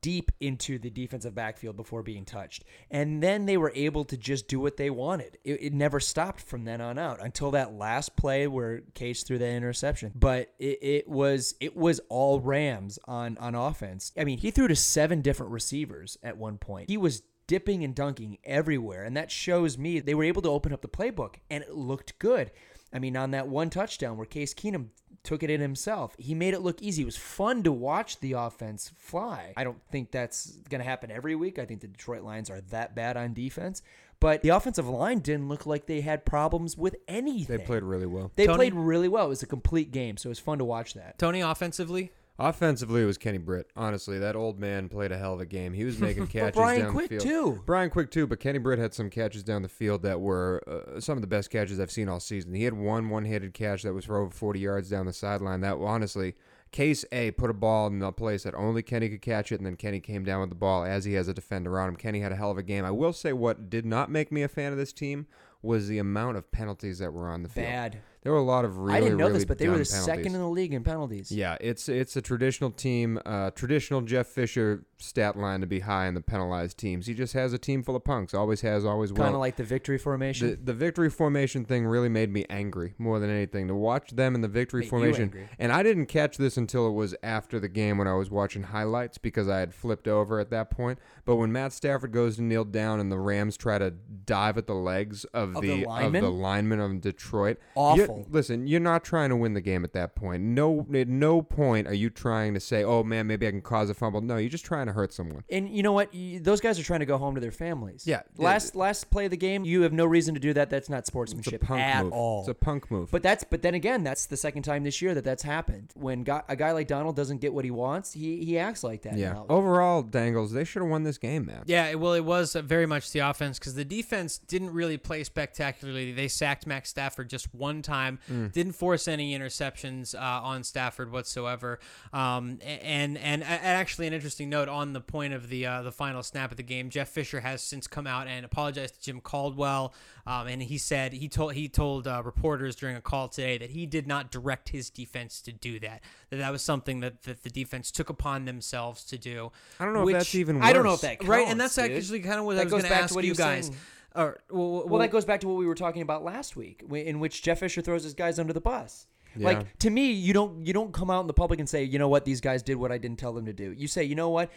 Speaker 2: deep into the defensive backfield before being touched, and then they were able to just do what they wanted. It, it never stopped from then on out until that last play where Case threw that interception. But it, it was it was all Rams on on offense. I mean, he threw to seven different receivers at one point. He was dipping and dunking everywhere, and that shows me they were able to open up the playbook, and it looked good. I mean, on that one touchdown where Case Keenum took it in himself, he made it look easy. It was fun to watch the offense fly. I don't think that's going to happen every week. I think the Detroit Lions are that bad on defense. But the offensive line didn't look like they had problems with anything.
Speaker 1: They played really well.
Speaker 2: They
Speaker 3: Tony?
Speaker 2: played really well. It was a complete game, so it was fun to watch that.
Speaker 3: Tony, offensively,
Speaker 1: Offensively, it was Kenny Britt. Honestly, that old man played a hell of a game. He was making catches
Speaker 2: Brian
Speaker 1: down
Speaker 2: Quick,
Speaker 1: the field.
Speaker 2: too.
Speaker 1: Brian Quick too, but Kenny Britt had some catches down the field that were uh, some of the best catches I've seen all season. He had one one-handed catch that was for over 40 yards down the sideline. That honestly, Case A put a ball in the place that only Kenny could catch it, and then Kenny came down with the ball as he has a defender on him. Kenny had a hell of a game. I will say what did not make me a fan of this team was the amount of penalties that were on the field.
Speaker 2: Bad.
Speaker 1: There were a lot of really,
Speaker 2: I didn't know
Speaker 1: really
Speaker 2: this, but they were the second in the league in penalties.
Speaker 1: Yeah, it's it's a traditional team, uh, traditional Jeff Fisher stat line to be high in the penalized teams. He just has a team full of punks. Always has, always will.
Speaker 2: Kind of like the victory formation.
Speaker 1: the, the victory formation thing really made me angry more than anything to watch them in the victory
Speaker 2: Made you
Speaker 1: formation.
Speaker 2: angry.
Speaker 1: And I didn't catch this until it was after the game when I was watching highlights because I had flipped over at that point. But when Matt Stafford goes to kneel down and the Rams try to dive at the legs of,
Speaker 2: Of
Speaker 1: the,
Speaker 2: the
Speaker 1: of
Speaker 2: lineman?
Speaker 1: the lineman of Detroit,
Speaker 2: Awful.
Speaker 1: you- listen, you're not trying to win the game at that point. No, at no point are you trying to say, "Oh man, maybe I can cause a fumble." No, you're just trying to hurt someone.
Speaker 2: And you know what? Those guys are trying to go home to their families.
Speaker 1: Yeah.
Speaker 2: Last last play of the game, you have no reason to do that. That's not
Speaker 1: It's a
Speaker 2: sportsmanship
Speaker 1: punk
Speaker 2: at
Speaker 1: move.
Speaker 2: all.
Speaker 1: It's a punk move.
Speaker 2: but that's but then again, that's the second time this year that that's happened. When guy, a guy like Donald doesn't get what he wants, he he acts like that.
Speaker 1: yeah.
Speaker 2: now.
Speaker 1: Overall, Dangles, they should have won this game, man.
Speaker 3: Yeah, well, it was uh, very much the offense because the defense didn't really play spectacularly. They sacked Max Stafford just one time, didn't force any interceptions uh, on Stafford whatsoever. Um, and, and and actually, an interesting note on the point of the uh, the final snap of the game, Jeff Fisher has since come out and apologized to Jim Caldwell, um, and he said he told he told uh, reporters during a call today that he did not direct his defense to do that. That that was something that, that the defense took upon themselves to do.
Speaker 1: I don't know
Speaker 3: which-
Speaker 1: if that's even. Worse.
Speaker 2: I don't know if that
Speaker 3: right, and that's
Speaker 2: dude.
Speaker 3: actually kind of what
Speaker 2: That
Speaker 3: I was
Speaker 2: goes
Speaker 3: going to
Speaker 2: back to
Speaker 3: ask
Speaker 2: what
Speaker 3: you guys.
Speaker 2: saying.
Speaker 3: Or, well,
Speaker 2: Well, that goes back to what we were talking about last week, in which Jeff Fisher throws his guys under the bus.
Speaker 1: Yeah.
Speaker 2: Like to me, you don't you don't come out in the public and say, you know what, these guys did what I didn't tell them to do. You say, you know what,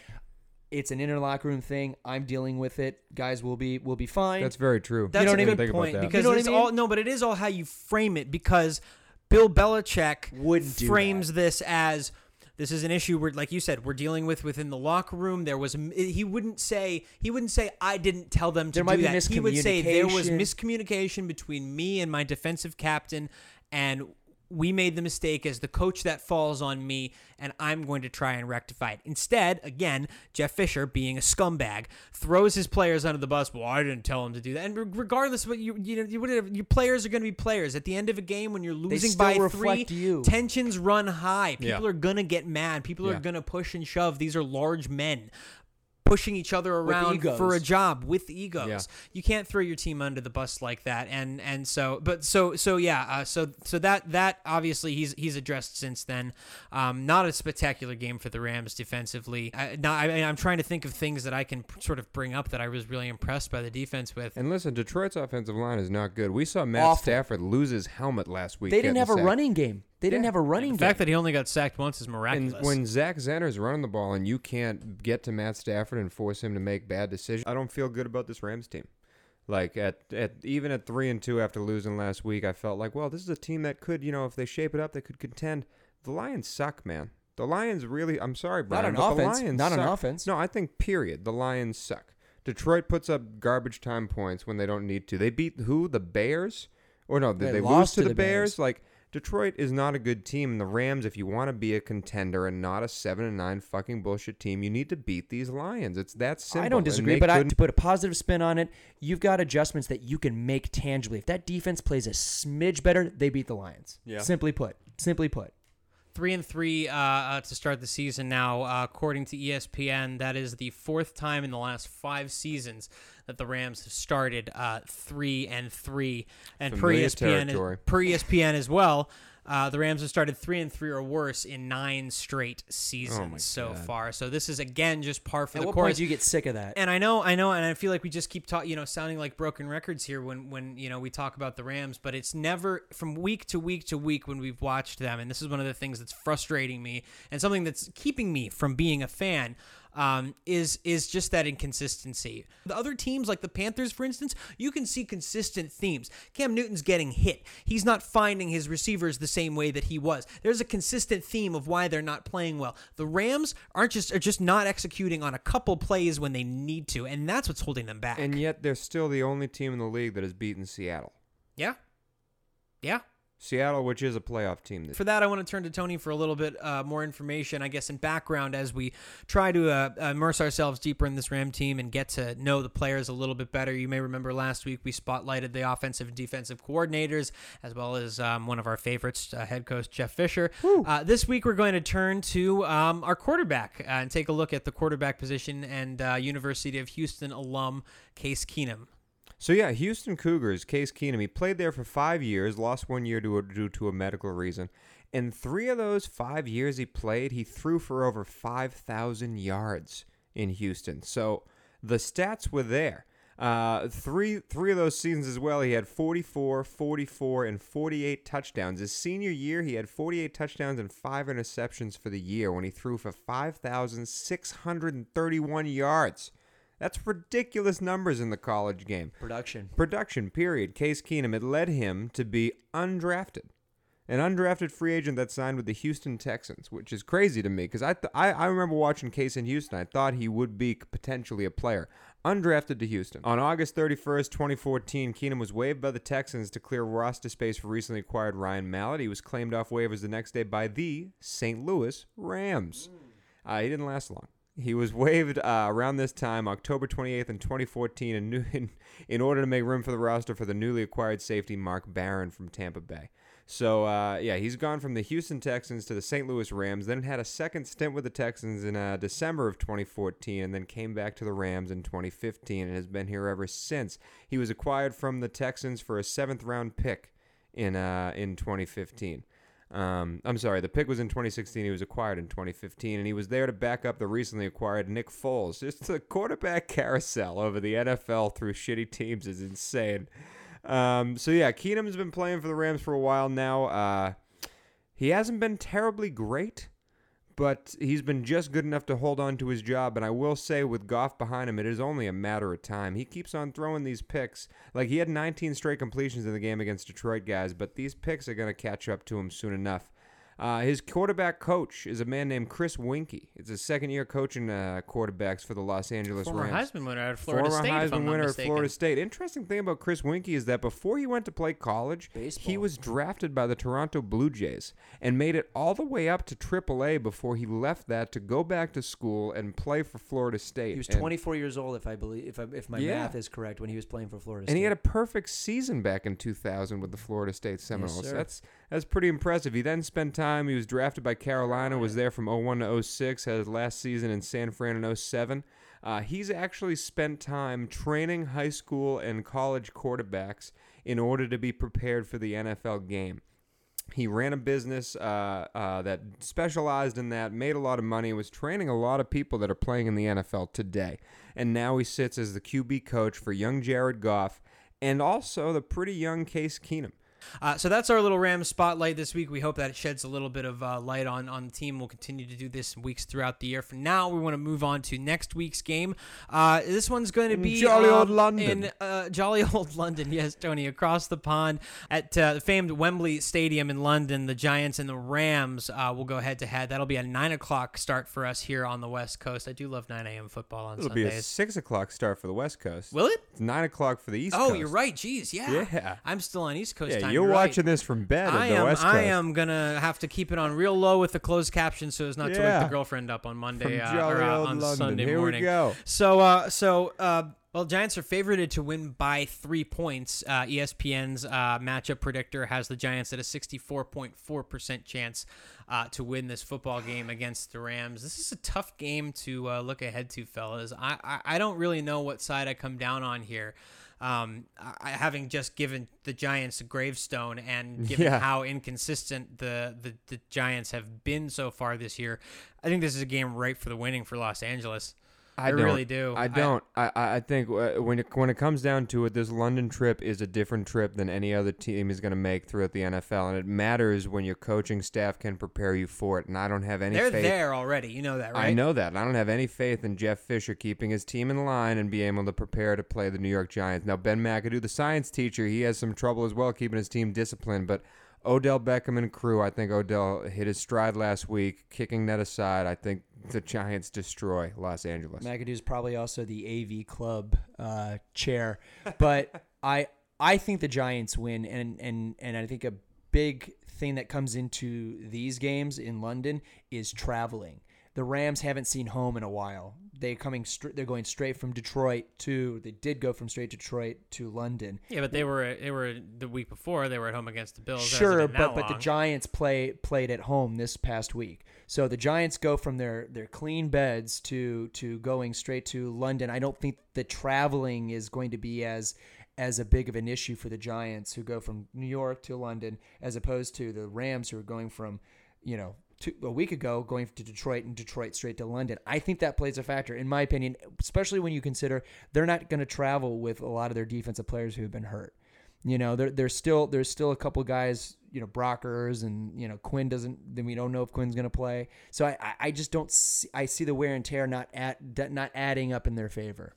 Speaker 2: it's an inner locker room thing. I'm dealing with it. Guys will be will be fine.
Speaker 1: That's very true.
Speaker 3: that's
Speaker 2: know
Speaker 3: a good? Point
Speaker 1: that.
Speaker 3: because
Speaker 2: You know what I
Speaker 3: it's
Speaker 2: mean?
Speaker 3: all no, but it is all how you frame it because Bill Belichick
Speaker 2: Wouldn't do
Speaker 3: frames this as this is an issue where, like you said, we're dealing with within the locker room. There was he wouldn't say he wouldn't say I didn't tell them to
Speaker 2: There
Speaker 3: do that. He would say there was
Speaker 2: miscommunication
Speaker 3: between me and my defensive captain, and we made the mistake as the coach that falls on me, and I'm going to try and rectify it. Instead, again, Jeff Fisher, being a scumbag, throws his players under the bus. Well, I didn't tell him to do that. And regardless of what you, you know, you, whatever, your players are going to be players. At the end of a game, when you're losing by three,
Speaker 2: you.
Speaker 3: tensions run high. People
Speaker 1: Yeah.
Speaker 3: are going to get mad. People
Speaker 1: Yeah.
Speaker 3: are going to push and shove. These are large men. Pushing each other around for a job with egos.
Speaker 1: Yeah.
Speaker 3: You can't throw your team under the bus like that. And and so, but so so yeah. Uh, so so that that obviously he's he's addressed since then. Um, not a spectacular game for the Rams defensively. I, not, I mean, I'm trying to think of things that I can sort of bring up that I was really impressed by the defense with.
Speaker 1: And listen, Detroit's offensive line is not good. We saw Matt
Speaker 2: Awful.
Speaker 1: Stafford lose his helmet last week.
Speaker 2: They didn't have a
Speaker 1: sacked.
Speaker 2: running game. They didn't
Speaker 1: Yeah.
Speaker 2: have a running back.
Speaker 3: The
Speaker 2: game.
Speaker 3: fact that he only got sacked once is miraculous.
Speaker 1: And when Zach Zenner's running the ball and you can't get to Matt Stafford and force him to make bad decisions, I don't feel good about this Rams team. Like at, at even at three and two after losing last week, I felt like, well, this is a team that could, you know, if they shape it up, they could contend. The Lions suck, man. The Lions really. I'm sorry, Brian,
Speaker 2: on
Speaker 1: but
Speaker 2: offense.
Speaker 1: The Lions
Speaker 2: Not on
Speaker 1: suck.
Speaker 2: offense.
Speaker 1: No, I think period. The Lions suck. Detroit puts up garbage time points when they don't need to. They beat who? The Bears? Or no, did
Speaker 2: They
Speaker 1: they, lose
Speaker 2: lost
Speaker 1: to,
Speaker 2: to
Speaker 1: the
Speaker 2: the
Speaker 1: Bears?
Speaker 2: Bears.
Speaker 1: Like Detroit is not a good team. And the Rams, if you want to be a contender and not a seven and nine fucking bullshit team, you need to beat these Lions. It's that simple.
Speaker 2: I don't disagree, but I,
Speaker 1: couldn't-
Speaker 2: to put a positive spin on it, you've got adjustments that you can make tangibly. If that defense plays a smidge better, they beat the Lions.
Speaker 1: Yeah.
Speaker 2: Simply put. Simply put.
Speaker 3: Three and three uh, uh, to start the season now, uh, according to ESPN. That is the fourth time in the last five seasons that the Rams have started uh, three and three, and
Speaker 1: Familiar
Speaker 3: per ESPN, as, per ESPN as well. Uh, the Rams have started three and three or worse in nine straight seasons
Speaker 1: my
Speaker 3: so
Speaker 1: God.
Speaker 3: far. So this is again just par for
Speaker 2: At
Speaker 3: the
Speaker 2: what
Speaker 3: course.
Speaker 2: point do you get sick of that?
Speaker 3: And I know, I know, and I feel like we just keep talking, you know, sounding like broken records here when, when you know we talk about the Rams. But it's never from week to week to week when we've watched them, and this is one of the things that's frustrating me and something that's keeping me from being a fan. Um, is is just that inconsistency. The other teams, like the Panthers, for instance, you can see consistent themes. Cam Newton's getting hit. He's not finding his receivers the same way that he was. There's a consistent theme of why they're not playing well. The Rams aren't just are just not executing on a couple plays when they need to, and that's what's holding them back.
Speaker 1: and yet they're still the only team in the league that has beaten Seattle.
Speaker 3: yeah, yeah.
Speaker 1: Seattle, which is a playoff team. This
Speaker 3: For that, I want to turn to Tony for a little bit uh, more information, I guess, in background as we try to uh, immerse ourselves deeper in this Ram team and get to know the players a little bit better. You may remember last week we spotlighted the offensive and defensive coordinators, as well as um, one of our favorites, uh, head coach Jeff Fisher. Uh, this week, we're going to turn to um, our quarterback uh, and take a look at the quarterback position and uh, University of Houston alum Case Keenum.
Speaker 1: So yeah, Houston Cougars, Case Keenum, he played there for five years, lost one year due to a medical reason. In three of those five years he played, he threw for over 5,000 yards in Houston. So the stats were there. Uh, three three of those seasons as well, he had 44, 44, and 48 touchdowns. His senior year, he had 48 touchdowns and five interceptions for the year when he threw for 5,631 yards. That's ridiculous numbers in the college game.
Speaker 2: Production.
Speaker 1: Production, period. Case Keenum, it led him to be undrafted. An undrafted free agent that signed with the Houston Texans, which is crazy to me because I, th- I I remember watching Case in Houston. I thought he would be potentially a player. Undrafted to Houston. On August 31st, 2014, Keenum was waived by the Texans to clear roster space for recently acquired Ryan Mallett. He was claimed off waivers the next day by the St. Louis Rams. Uh, he didn't last long. He was waived uh, around this time, October 28th in 2014, in, new, in, in order to make room for the roster for the newly acquired safety Mark Barron from Tampa Bay. So, uh, yeah, he's gone from the Houston Texans to the St. Louis Rams, then had a second stint with the Texans in uh, December of 2014, and then came back to the Rams in 2015 and has been here ever since. He was acquired from the Texans for a seventh round pick in, uh, in 2015. Um, I'm sorry, the pick was in 2016. He was acquired in 2015, and he was there to back up the recently acquired Nick Foles. Just the quarterback carousel over the NFL through shitty teams is insane. Um, so yeah, Keenum's been playing for the Rams for a while now. Uh, he hasn't been terribly great, but he's been just good enough to hold on to his job. And I will say, with Goff behind him, it is only a matter of time. He keeps on throwing these picks. Like he had 19 straight completions in the game against Detroit guys, but these picks are going to catch up to him soon enough. Uh, his quarterback coach is a man named Chris Weinke. It's his second year coaching uh, quarterbacks for the Los Angeles
Speaker 3: Former
Speaker 1: Rams.
Speaker 3: Heisman winner at Florida
Speaker 1: Former
Speaker 3: State.
Speaker 1: Heisman
Speaker 3: I'm not
Speaker 1: winner at. Florida State. Interesting thing about Chris Weinke is that before he went to play college, he was drafted by the Toronto Blue Jays and made it all the way up to AAA before he left that to go back to school and play for Florida State.
Speaker 2: He was
Speaker 1: And-
Speaker 2: 24 years old, if I believe, if I, if my
Speaker 1: Yeah.
Speaker 2: math is correct, when he was playing for Florida
Speaker 1: and he had a perfect season back in 2000 with the Florida State Seminoles.
Speaker 2: sir.
Speaker 1: that's that's pretty impressive. He then spent time. He was drafted by Carolina. Was there from 01 to 06. Had his last season in San Fran in 07. Uh, he's actually spent time training high school and college quarterbacks in order to be prepared for the NFL game. He ran a business uh, uh, that specialized in that, made a lot of money, was training a lot of people that are playing in the NFL today. And now he sits as the QB coach for young Jared Goff and also the pretty young Case Keenum.
Speaker 3: Uh, so that's our little Rams spotlight this week. We hope that it sheds a little bit of uh, light on, on the team. We'll continue to do this in weeks throughout the year. For now, we want to move on to next week's game. Uh, this one's going to be
Speaker 1: Jolly old London.
Speaker 3: in uh, jolly old London. Yes, Tony, across the pond at uh, the famed Wembley Stadium in London. The Giants and the Rams uh, will go head to head. That'll be a nine o'clock start for us here on the West Coast. I do love nine a.m. football on
Speaker 1: It'll be a six o'clock start for the West Coast.
Speaker 3: Will it?
Speaker 1: It's nine o'clock for the East Coast.
Speaker 3: Oh,
Speaker 1: Coast.
Speaker 3: you're right. Jeez, yeah.
Speaker 1: Yeah.
Speaker 3: I'm still on East Coast
Speaker 1: Yeah,
Speaker 3: time.
Speaker 1: You're
Speaker 3: You're right.
Speaker 1: watching this from bed
Speaker 3: I am.
Speaker 1: West Coast.
Speaker 3: I am gonna have to keep it on real low with the closed caption so as not to wake the girlfriend up on Monday uh, or uh, on
Speaker 1: London.
Speaker 3: Sunday
Speaker 1: Here we
Speaker 3: morning.
Speaker 1: go.
Speaker 3: So, uh, so uh, well, Giants are favorited to win by three points. Uh, ESPN's uh, matchup predictor has the Giants at a 64.4 percent chance uh, to win this football game against the Rams. This is a tough game to uh, look ahead to, fellas. I, I I don't really know what side I come down on here. Um, I, having just given the Giants a gravestone and given
Speaker 1: Yeah.
Speaker 3: how inconsistent the, the the Giants have been so far this year, I think this is a game ripe for the winning for Los Angeles. I,
Speaker 1: don't.
Speaker 3: really do.
Speaker 1: I don't. I, I, I think uh, when it when it comes down to it, this London trip is a different trip than any other team is going to make throughout the NFL, and it matters when your coaching staff can prepare you for it. And I don't have any
Speaker 3: They're
Speaker 1: faith.
Speaker 3: there already. You know that, right?
Speaker 1: I know that. and I don't have any faith in Jeff Fisher keeping his team in line and being able to prepare to play the New York Giants. Now, Ben McAdoo, the science teacher, he has some trouble as well keeping his team disciplined, but Odell Beckham and crew, I think Odell hit his stride last week, kicking that aside. I think the Giants destroy Los Angeles.
Speaker 2: McAdoo's probably also the AV club uh, chair, but I I think the Giants win, and and and I think a big thing that comes into these games in London is traveling. The Rams haven't seen home in a while. They coming str- they're going straight from Detroit to they did go from straight Detroit to London.
Speaker 3: Yeah, but they were they were the week before they were at home against the Bills.
Speaker 2: Sure, but but the. Giants play played at home this past week. So the Giants go from their their clean beds to to going straight to London. I don't think the traveling is going to be as as a big of an issue for the Giants who go from New York to London as opposed to the Rams who are going from, you know, two, a week ago going to Detroit and Detroit straight to London. I think that plays a factor in my opinion, especially when you consider they're not going to travel with a lot of their defensive players who have been hurt. You know, there, there's still there's still a couple guys, you know, Brockers and you know Quinn doesn't. Then we don't know if Quinn's going to play. So I, I, I just don't. See, I see the wear and tear not at not adding up in their favor.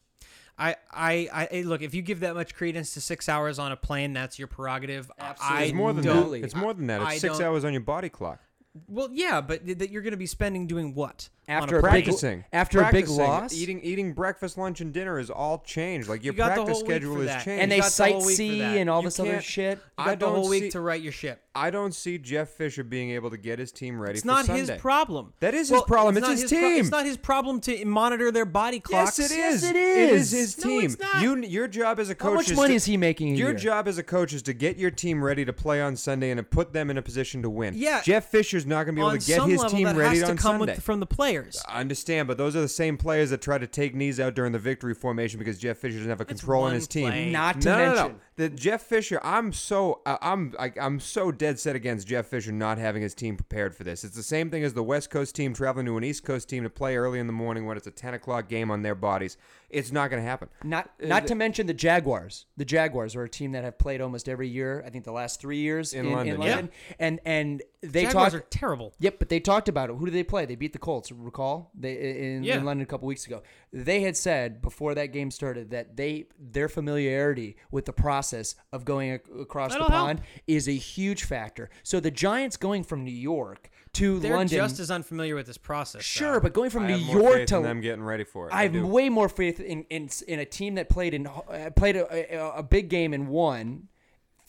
Speaker 3: I, I, I look. If you give that much credence to six hours on a plane, that's your prerogative.
Speaker 2: Absolutely.
Speaker 3: I
Speaker 1: It's more than that. It's more than that. It's
Speaker 3: I
Speaker 1: six hours on your body clock.
Speaker 3: Well, yeah, but that you're going to be spending doing what
Speaker 2: After a
Speaker 3: a
Speaker 2: big-
Speaker 3: plane?
Speaker 1: Practicing.
Speaker 2: after a big loss?
Speaker 1: Eating eating breakfast, lunch, and dinner is all changed. Like your
Speaker 3: You got the
Speaker 1: practice
Speaker 3: whole week
Speaker 1: schedule
Speaker 3: for
Speaker 1: is
Speaker 3: that.
Speaker 1: changed.
Speaker 2: And
Speaker 3: You
Speaker 2: they
Speaker 3: got the whole week for
Speaker 2: sightsee
Speaker 3: that.
Speaker 2: and all
Speaker 1: You
Speaker 2: this other
Speaker 1: can't-
Speaker 2: shit.
Speaker 3: You
Speaker 1: I
Speaker 3: got the whole
Speaker 1: don't
Speaker 3: week
Speaker 1: see-
Speaker 3: to write your ship.
Speaker 1: I don't see Jeff Fisher being able to get his team ready
Speaker 3: It's
Speaker 1: for
Speaker 3: not
Speaker 1: Sunday.
Speaker 3: his problem.
Speaker 1: That is his problem. It's
Speaker 3: not
Speaker 1: his
Speaker 3: pro-
Speaker 1: team.
Speaker 3: it's not his problem to monitor their body
Speaker 1: Yes,
Speaker 3: clocks.
Speaker 1: it is.
Speaker 2: it
Speaker 1: It is
Speaker 2: is.
Speaker 1: his
Speaker 3: No,
Speaker 1: team.
Speaker 3: it's not.
Speaker 1: You, your job as a coach.
Speaker 2: How much
Speaker 1: is
Speaker 2: money
Speaker 1: to,
Speaker 2: is he making a
Speaker 1: Your
Speaker 2: year?
Speaker 1: job as a coach is to get your team ready to play on Sunday and to put them in a position to win.
Speaker 3: Yeah.
Speaker 1: Jeff Fisher's not going to be able
Speaker 3: On
Speaker 1: to get
Speaker 3: some
Speaker 1: his
Speaker 3: level,
Speaker 1: team
Speaker 3: that
Speaker 1: ready
Speaker 3: has
Speaker 1: on
Speaker 3: to come
Speaker 1: Sunday.
Speaker 3: with, from the players.
Speaker 1: I understand, but those are the same players that try to take knees out during the victory formation because Jeff Fisher doesn't have a control
Speaker 3: one
Speaker 1: in his team.
Speaker 3: play.
Speaker 2: Not to
Speaker 1: no, no, no.
Speaker 2: mention-
Speaker 1: The Jeff Fisher, I'm so uh, I'm I, I'm so dead set against Jeff Fisher not having his team prepared for this. It's the same thing as the West Coast team traveling to an East Coast team to play early in the morning when it's a 10 o'clock game on their bodies. It's not going to happen.
Speaker 2: Not
Speaker 1: Uh,
Speaker 2: not
Speaker 1: the-
Speaker 2: to mention the Jaguars. The Jaguars are a team that have played almost every year. I think the last three years
Speaker 1: In
Speaker 2: in,
Speaker 1: London, yeah.
Speaker 2: London. And and they
Speaker 3: Jaguars
Speaker 2: talked.
Speaker 3: are terrible.
Speaker 2: Yep, but they talked about it. Who did they play? They beat the Colts. Recall they in,
Speaker 3: Yeah.
Speaker 2: in London a couple weeks ago. They had said before that game started that they their familiarity with the process of going ac- across
Speaker 3: That'll
Speaker 2: the
Speaker 3: help.
Speaker 2: pond is a huge factor. So the Giants going from New York to
Speaker 3: They're
Speaker 2: London,
Speaker 3: just as unfamiliar with this process.
Speaker 2: sure,
Speaker 3: though.
Speaker 2: but going from
Speaker 1: I
Speaker 2: New
Speaker 1: have more
Speaker 2: York
Speaker 1: faith
Speaker 2: to
Speaker 1: in them getting ready for it.
Speaker 2: I have
Speaker 1: do.
Speaker 2: way more faith in in, in a team that played in uh, played a, a, a big game and won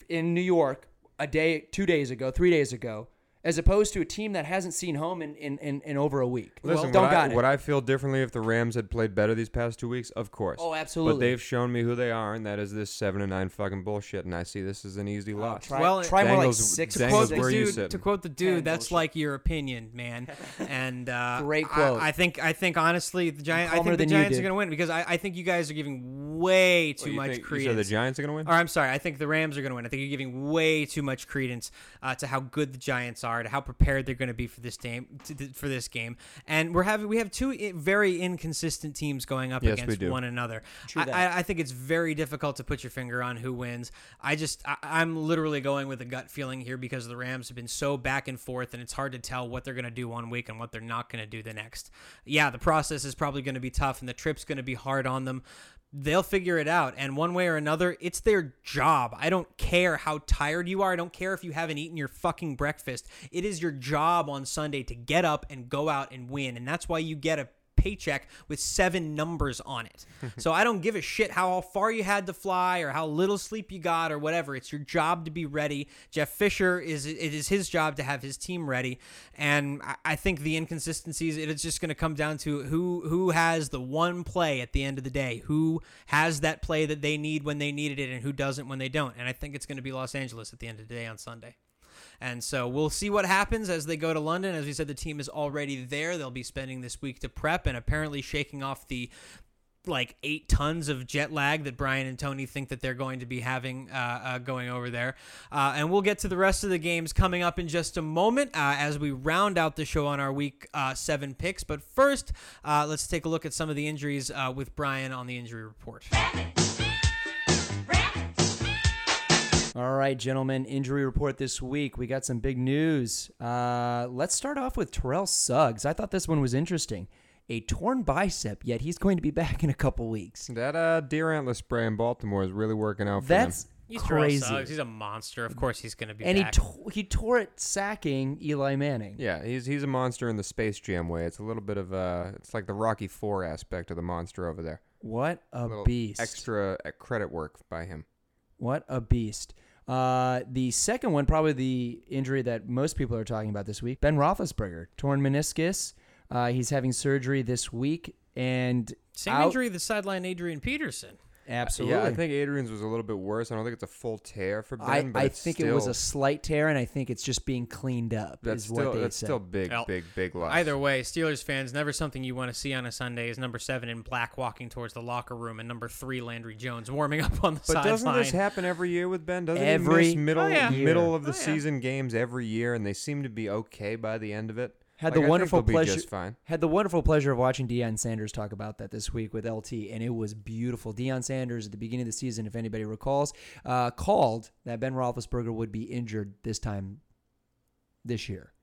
Speaker 2: in New York a day, two days ago, three days ago, as opposed to a team that hasn't seen home in in, in, in over a week.
Speaker 1: Listen,
Speaker 2: don't
Speaker 1: would,
Speaker 2: got
Speaker 1: I,
Speaker 2: it.
Speaker 1: would I feel differently if the Rams had played better these past two weeks? Of course.
Speaker 2: Oh, absolutely.
Speaker 1: But they've shown me who they are, and that is this seven and nine fucking bullshit. And I see this as an easy loss.
Speaker 2: try,
Speaker 3: Well,
Speaker 2: try more like six.
Speaker 3: to
Speaker 1: Bengals
Speaker 3: quote
Speaker 1: where
Speaker 3: the
Speaker 1: you
Speaker 3: dude, to quote the dude,
Speaker 2: Man,
Speaker 3: that's
Speaker 2: bullshit.
Speaker 3: like your opinion, man. And uh,
Speaker 2: Great
Speaker 3: I-
Speaker 2: quote.
Speaker 3: I, think I think honestly, the Giants. I think the Giants are going to win because I, I think you guys are giving way too
Speaker 1: you
Speaker 3: much
Speaker 1: think, you said
Speaker 3: credence.
Speaker 1: the Giants are going to win?
Speaker 3: Or I'm sorry, I think the Rams are going to win. I think you're giving way too much credence uh, to how good the Giants are, to how prepared they're going to be for this game, to for this game. And we're having we have two very inconsistent teams going up
Speaker 1: Yes,
Speaker 3: against one another. I. I, I think it's very difficult to put your finger on who wins. I just I, I'm literally going with a gut feeling here because the Rams have been so back and forth, and it's hard to tell what they're going to do one week and what they're not going to do the next. Yeah, the process is probably going to be tough, and the trip's going to be hard on them they'll figure it out. And one way or another, it's their job. I don't care how tired you are. I don't care if you haven't eaten your fucking breakfast. It is your job on Sunday to get up and go out and win. And that's why you get a paycheck with seven numbers on it. so I don't give a shit how far you had to fly or how little sleep you got or whatever. It's your job to be ready. Jeff Fisher is it is his job to have his team ready. And I- I think the inconsistencies it is just going to come down to who who has the one play at the end of the day, who has that play that they need when they needed it, and who doesn't when they don't. And I think it's going to be Los Angeles at the end of the day on Sunday. And so we'll see what happens as they go to London. As we said, the team is already there. They'll be spending this week to prep and apparently shaking off the like eight tons of jet lag that Brian and Tony think that they're going to be having uh, uh, going over there. Uh, and we'll get to the rest of the games coming up in just a moment uh, as we round out the show on our week uh, seven picks. But first, uh, let's take a look at some of the injuries with Brian on the injury report.
Speaker 2: All right, gentlemen, injury report this week. We got some big news. Uh, let's start off with Terrell Suggs. I thought this one was interesting. A torn bicep, yet he's going to be back in a couple weeks.
Speaker 1: That uh, deer antler spray in Baltimore is really working out for
Speaker 2: That's
Speaker 1: them.
Speaker 3: He's
Speaker 2: crazy.
Speaker 3: Suggs. He's a monster. Of course, he's going to be
Speaker 2: and he
Speaker 3: back.
Speaker 2: to- he tore it sacking Eli Manning.
Speaker 1: Yeah, he's he's a monster in the Space Jam way. It's a little bit of uh, it's like the Rocky Four aspect of the monster over there.
Speaker 2: What a
Speaker 1: little
Speaker 2: beast!
Speaker 1: Extra uh, credit work by him.
Speaker 2: What a beast. Uh, the second one, probably the injury that most people are talking about this week Ben Roethlisberger, torn meniscus. Uh, he's having surgery this week. And
Speaker 3: Same
Speaker 2: out-
Speaker 3: injury that sidelined Adrian Peterson.
Speaker 2: Absolutely.
Speaker 1: Yeah, I think Adrian's was a little bit worse. I don't think it's a full tear for Ben,
Speaker 2: I,
Speaker 1: but
Speaker 2: I
Speaker 1: it's
Speaker 2: think
Speaker 1: still,
Speaker 2: it was a slight tear, and I think it's just being cleaned up.
Speaker 1: that's
Speaker 2: is
Speaker 1: still
Speaker 2: what they
Speaker 1: that's
Speaker 2: said.
Speaker 1: still big,
Speaker 3: Well,
Speaker 1: big, big loss.
Speaker 3: Either way, Steelers fans, never something you want to see on a Sunday is number seven in black walking towards the locker room and number three Landry Jones warming up on the sideline.
Speaker 1: But doesn't
Speaker 3: sideline.
Speaker 1: this happen every year with Ben? Doesn't
Speaker 2: Every
Speaker 1: he miss middle
Speaker 3: Oh, yeah.
Speaker 1: middle of the
Speaker 3: Oh, yeah.
Speaker 1: season games every year, and they seem to be okay by the end of it?
Speaker 2: Had
Speaker 1: Like,
Speaker 2: the wonderful pleasure had the wonderful pleasure of watching Deion Sanders talk about that this week with LT, and it was beautiful. Deion Sanders at the beginning of the season, if anybody recalls, uh, called that Ben Roethlisberger would be injured this time this year,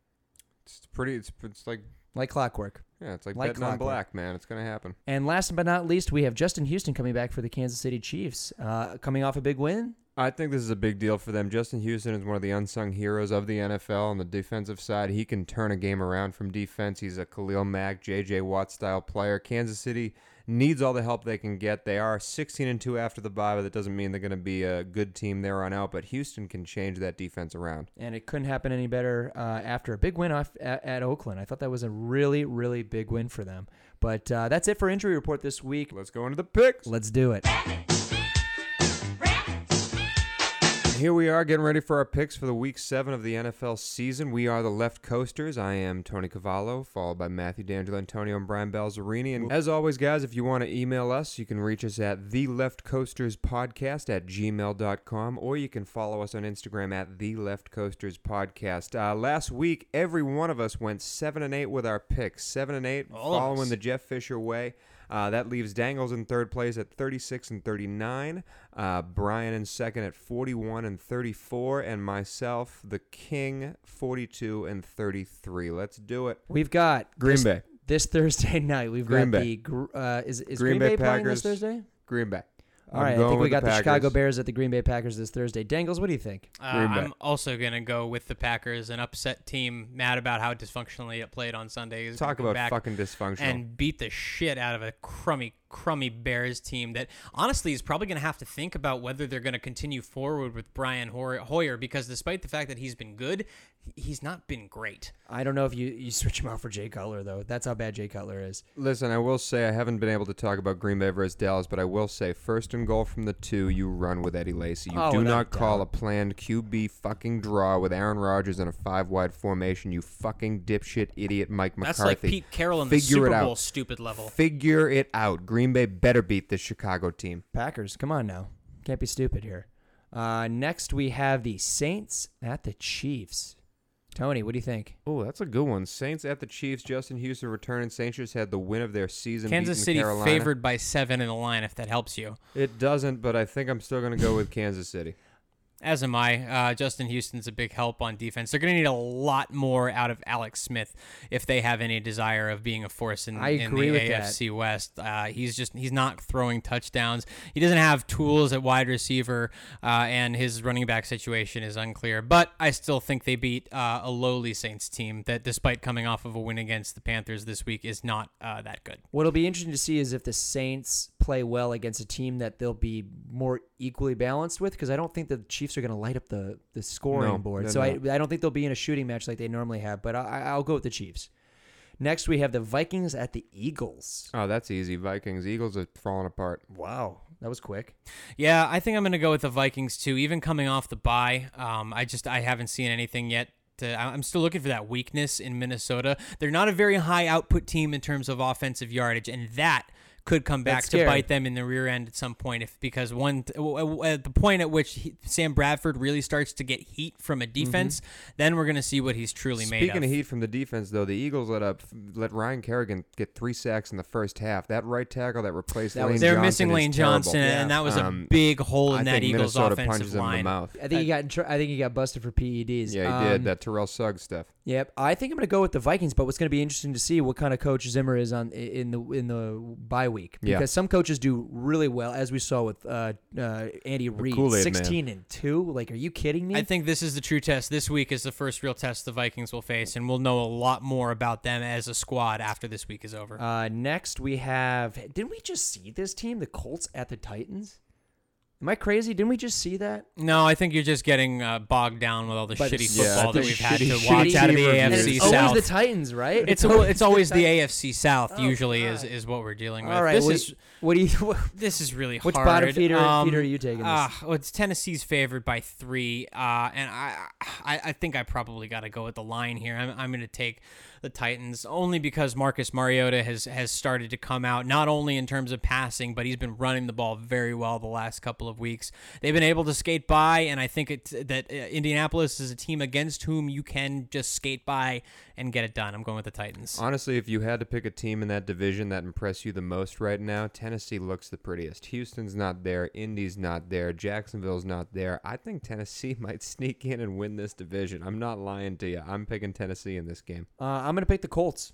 Speaker 1: It's pretty. It's it's like
Speaker 2: like clockwork.
Speaker 1: yeah, it's like,
Speaker 2: Like
Speaker 1: betting on black, man. It's gonna happen.
Speaker 2: And last but not least, we have Justin Houston coming back for the Kansas City Chiefs, uh, coming off a big win.
Speaker 1: I think this is a big deal for them. Justin Houston is one of the unsung heroes of the NFL on the defensive side. He can turn a game around from defense. He's a Khalil Mack, J.J. Watt style player. Kansas City needs all the help they can get. They are 16 and 2 after the bye, but that doesn't mean they're going to be a good team there on out. But Houston can change that defense around.
Speaker 2: and it couldn't happen any better uh, after a big win off at, at Oakland. I thought that was a really, really big win for them. But uh, that's it for injury report this week.
Speaker 1: Let's go into the picks.
Speaker 2: Let's do it.
Speaker 1: Here we are getting ready for our picks for the week seven of the NFL season. We are the Left Coasters. I am Tony Cavallo, followed by Matthew D'Angelo Antonio and Brian Balzerini. And as always, guys, if you want to email us, you can reach us at the Left Coasters Podcast at gmail.com, or you can follow us on Instagram at the Left Coasters Podcast. Uh, last week, every one of us went seven and eight with our picks. Seven and eight,
Speaker 3: All
Speaker 1: following the Jeff Fisher way. Uh, that leaves Dangles in third place at 36 and 39, uh, Brian in second at 41 and 34, and myself, the King, 42 and 33. Let's do it.
Speaker 2: We've got
Speaker 1: Green
Speaker 2: this,
Speaker 1: Bay.
Speaker 2: this Thursday night. We've
Speaker 1: Green
Speaker 2: got
Speaker 1: Bay.
Speaker 2: the uh, is is
Speaker 1: Green
Speaker 2: Green,
Speaker 1: Bay
Speaker 2: Bay, playing this
Speaker 1: Packers.
Speaker 2: Thursday?
Speaker 1: Green Bay.
Speaker 2: All
Speaker 1: I'm
Speaker 2: right, I
Speaker 1: going
Speaker 2: think we got the, Chicago Bears at the Green Bay Packers this Thursday. Dangles, what do you think?
Speaker 3: Uh, I'm also gonna go with the Packers, an upset team, mad about how dysfunctionally it played on Sunday.
Speaker 1: Talk about
Speaker 3: back
Speaker 1: fucking dysfunctional.
Speaker 3: and beat the shit out of a crummy, crummy Bears team that honestly is probably gonna have to think about whether they're gonna continue forward with Brian Hoyer, Hoyer because despite the fact that he's been good, he's not been great.
Speaker 2: I don't know if you, you switch him out for Jay Cutler though. That's how bad Jay Cutler is.
Speaker 1: Listen, I will say I haven't been able to talk about Green Bay versus Dallas, but I will say first and goal from the two, you run with Eddie Lacy. You
Speaker 2: Oh,
Speaker 1: do not call
Speaker 2: doubt.
Speaker 1: a planned QB fucking draw with Aaron Rodgers in a five wide formation. You fucking dipshit idiot Mike McCarthy.
Speaker 3: That's like Pete Carroll in the
Speaker 1: Figure
Speaker 3: Super
Speaker 1: it out.
Speaker 3: Bowl stupid level.
Speaker 1: Figure it out. Green Bay better beat this Chicago team.
Speaker 2: Packers, come on now. Can't be stupid here. Uh, next, we have the Saints at the Chiefs. Tony, what do you think?
Speaker 1: Oh, that's a good one. Saints at the Chiefs. Justin Houston returning. Saints just had the win of their season.
Speaker 3: Kansas City
Speaker 1: Carolina.
Speaker 3: favored by seven in the line, if that helps you.
Speaker 1: It doesn't, but I think I'm still going to go with Kansas City.
Speaker 3: As am I. Uh, Justin Houston's a big help on defense. They're going to need a lot more out of Alex Smith if they have any desire of being a force in, in the
Speaker 2: with that.
Speaker 3: AFC West. Uh, he's just he's not throwing touchdowns. He doesn't have tools at wide receiver, uh, and his running back situation is unclear. But I still think they beat uh, a lowly Saints team that, despite coming off of a win against the Panthers this week, is not uh, that good.
Speaker 2: What'll be interesting to see is if the Saints play well against a team that they'll be more equally balanced with, because I don't think the Chiefs are going to light up the, the scoring
Speaker 1: No,
Speaker 2: board. So I,
Speaker 1: not.
Speaker 2: I don't think they'll be in a shooting match like they normally have, but I, I'll go with the Chiefs. Next, we have the Vikings at the Eagles.
Speaker 1: Oh, that's easy. Vikings. Eagles are falling apart.
Speaker 2: Wow, that was quick.
Speaker 3: Yeah, I think I'm going to go with the Vikings too. Even coming off the bye, um, I just I haven't seen anything yet. To, I'm still looking for that weakness in Minnesota. They're not a very high output team in terms of offensive yardage, and that could come back to bite them in the rear end at some point. If because one at the point at which he, Sam Bradford really starts to get heat from a defense, then we're going to see what he's truly made of.
Speaker 1: Speaking
Speaker 3: of.
Speaker 1: of heat from the defense, though, the Eagles let up let Ryan Kerrigan get three sacks in the first half. That right tackle that replaced
Speaker 2: That
Speaker 1: Lane
Speaker 2: was-
Speaker 3: They're
Speaker 1: Johnson
Speaker 3: missing
Speaker 1: is
Speaker 3: Lane
Speaker 1: terrible.
Speaker 3: Johnson, and that was
Speaker 1: Um,
Speaker 3: a big hole in
Speaker 1: I
Speaker 3: that Eagles
Speaker 1: Minnesota
Speaker 3: offensive
Speaker 1: punches him in
Speaker 3: line.
Speaker 1: the mouth.
Speaker 2: I think he got I think he got busted for PEDs.
Speaker 1: Yeah, he
Speaker 2: Um,
Speaker 1: did that Terrell Suggs stuff.
Speaker 2: Yep, I think I'm going to go with the Vikings, but what's going to be interesting to see what kind of coach Zimmer is on in the in the bye week
Speaker 1: Yeah.
Speaker 2: because some coaches do really well, as we saw with uh, uh, Andy Reid,
Speaker 1: Kool-Aid Man.
Speaker 2: 16 and two. Like, are you kidding me?
Speaker 3: I think this is the true test. This week is the first real test the Vikings will face, and we'll know a lot more about them as a squad after this week is over.
Speaker 2: uh, next, we have. Didn't we just see this team, the Colts at the Titans? Am I crazy? Didn't we just see that?
Speaker 3: no, I think you're just getting uh, bogged down with all the
Speaker 2: But
Speaker 3: shitty
Speaker 2: it's-
Speaker 1: Yeah,
Speaker 3: football
Speaker 1: the
Speaker 3: that we've had
Speaker 1: shitty-
Speaker 3: to watch
Speaker 1: shitty
Speaker 3: out of the
Speaker 1: team
Speaker 2: And
Speaker 1: reviews.
Speaker 3: AFC
Speaker 2: it's always
Speaker 3: South.
Speaker 2: the Titans, right?
Speaker 3: it's al- it's always the. AFC South.
Speaker 2: Oh,
Speaker 3: usually is is what we're dealing with.
Speaker 2: All right,
Speaker 3: this
Speaker 2: what,
Speaker 3: is
Speaker 2: what do you?
Speaker 3: What, this is really
Speaker 2: Which
Speaker 3: hard.
Speaker 2: bottom feeder,
Speaker 3: Um,
Speaker 2: feeder are you taking? This?
Speaker 3: Ah, well, it's Tennessee's favored by three, uh, and I, I, I think I probably got to go with the line here. I'm, I'm going to take the Titans only because Marcus Mariota has has started to come out not only in terms of passing, but he's been running the ball very well the last couple of weeks. They've been able to skate by, and I think it's that uh, Indianapolis is a team against whom you can just skate by and get it done. I'm going with the Titans.
Speaker 1: Honestly, if you had to pick a team in that division that impressed you the most right now, Tennessee looks the prettiest. Houston's not there, Indy's not there, Jacksonville's not there. I think Tennessee might sneak in and win this division. I'm not lying to you. I'm picking Tennessee in this game.
Speaker 2: Uh, I'm going to pick the Colts.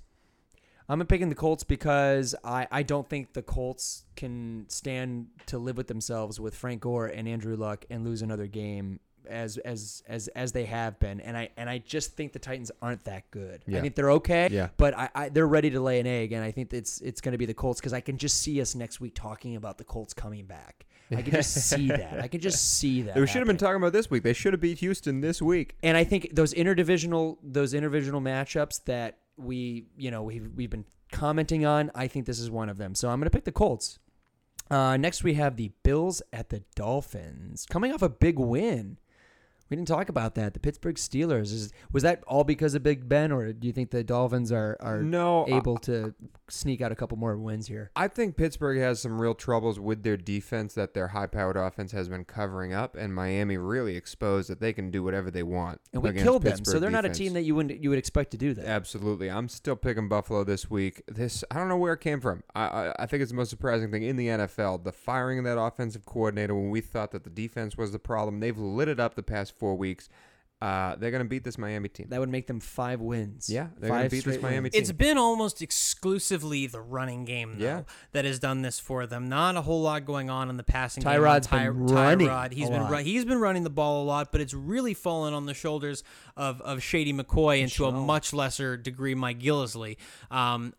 Speaker 2: I'm picking the Colts because I, I don't think the Colts can stand to live with themselves with Frank Gore and Andrew Luck and lose another game as as as as they have been. And I and I just think the Titans aren't that good. I think they're okay.
Speaker 1: Yeah.
Speaker 2: But I, I they're ready to lay an egg, and I think it's it's gonna be the Colts because I can just see us next week talking about the Colts coming back. I can just see that. I can just see that.
Speaker 1: we should have been talking about this week. They should have beat Houston this week.
Speaker 2: And I think those interdivisional those interdivisional matchups that we you know we've we've been commenting on, I think this is one of them. So I'm going to pick the Colts. Uh, next we have the Bills at the Dolphins, coming off a big win. We didn't talk about that. The Pittsburgh Steelers is was that all because of Big Ben, or do you think the Dolphins are are
Speaker 1: No, I-
Speaker 2: able to sneak out a couple more wins here?
Speaker 1: I think Pittsburgh has some real troubles with their defense that their high-powered offense has been covering up, and Miami really exposed that they can do whatever they want.
Speaker 2: And we killed them, so they're not a team that you would you would expect to do that.
Speaker 1: Absolutely, I'm still picking Buffalo this week. This I don't know where it came from. I, I I think it's the most surprising thing in the NFL. The firing of that offensive coordinator when we thought that the defense was the problem. They've lit it up the past four weeks. Uh, they're gonna beat this Miami team.
Speaker 2: That would make them five wins.
Speaker 1: Yeah, they're gonna beat this Miami
Speaker 2: wins.
Speaker 1: team.
Speaker 3: It's been almost exclusively the running game, though,
Speaker 1: Yeah.
Speaker 3: that has done this for them. Not a whole lot going on in the passing
Speaker 2: Tyrod's
Speaker 3: game.
Speaker 2: been running
Speaker 3: Tyrod, he's
Speaker 2: a
Speaker 3: been
Speaker 2: lot.
Speaker 3: he's been running the ball a lot, but it's really fallen on the shoulders of, of Shady McCoy and to a much lesser degree Mike Gillislee. Um,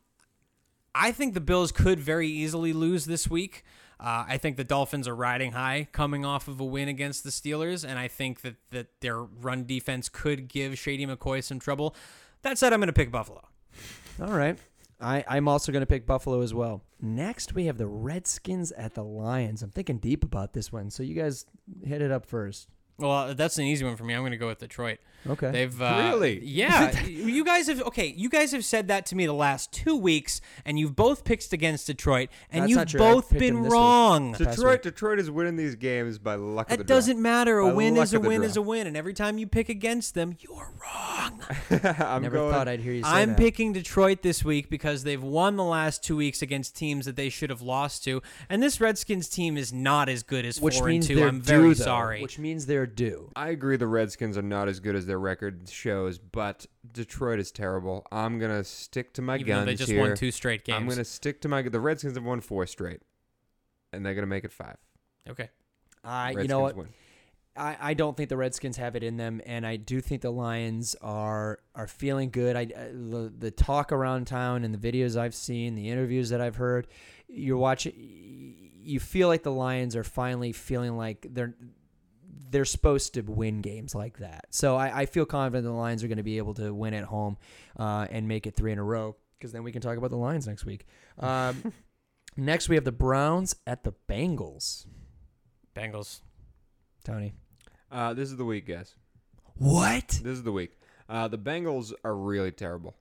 Speaker 3: I think the Bills could very easily lose this week. Uh, I think the Dolphins are riding high, coming off of a win against the Steelers, and I think that, that their run defense could give Shady McCoy some trouble. That said, I'm going to pick Buffalo.
Speaker 2: All right. I, I'm also going to pick Buffalo as well. Next, we have the Redskins at the Lions. I'm thinking deep about this one, so you guys hit it up first.
Speaker 3: Well, that's an easy one for me. I'm going to go with Detroit.
Speaker 2: Okay.
Speaker 3: They've uh,
Speaker 1: Really?
Speaker 3: yeah. you guys have okay. You guys have said that to me the last two weeks, and you've both picked against Detroit, and
Speaker 2: That's
Speaker 3: you've
Speaker 2: true. I
Speaker 3: both
Speaker 2: picked
Speaker 3: been
Speaker 2: them this week.
Speaker 3: wrong.
Speaker 2: past
Speaker 1: Detroit,
Speaker 2: week.
Speaker 1: Detroit is winning these games by luck of the
Speaker 3: That
Speaker 1: draw.
Speaker 3: doesn't matter. A
Speaker 1: By
Speaker 3: win
Speaker 1: luck
Speaker 3: is a
Speaker 1: of the
Speaker 3: win
Speaker 1: draw.
Speaker 3: is a win, and every time you pick against them, you're wrong.
Speaker 1: I'm
Speaker 2: Never
Speaker 1: going.
Speaker 2: thought I'd hear you say
Speaker 3: I'm
Speaker 2: that.
Speaker 3: picking Detroit this week because they've won the last two weeks against teams that they should have lost to, and this Redskins team is not as good as
Speaker 2: which
Speaker 3: four
Speaker 2: means
Speaker 3: and 2
Speaker 2: they're
Speaker 3: I'm
Speaker 2: due,
Speaker 3: very
Speaker 2: though,
Speaker 3: sorry.
Speaker 2: Which means they're due.
Speaker 1: I agree the Redskins are not as good as their record shows, but Detroit is terrible. I'm gonna stick to my
Speaker 3: Even though
Speaker 1: guns
Speaker 3: they just
Speaker 1: here.
Speaker 3: won two straight games.
Speaker 1: I'm gonna stick to my. The Redskins have won four straight, and they're gonna make it five.
Speaker 3: Okay.
Speaker 2: I, you know what?
Speaker 1: Win.
Speaker 2: I, I don't think the Redskins have it in them, and I do think the Lions are are feeling good. I, I the, the talk around town and the videos I've seen, the interviews that I've heard, you're watching. You feel like the Lions are finally feeling like they're they're supposed to win games like that. So I, I feel confident the Lions are going to be able to win at home uh, and make it three in a row. Because then we can talk about the Lions next week. Um, next we have the Browns at the Bengals.
Speaker 3: Bengals.
Speaker 2: Tony,
Speaker 1: Uh, this is the week, guys.
Speaker 2: what?
Speaker 1: This is the week. Uh, the Bengals are really terrible.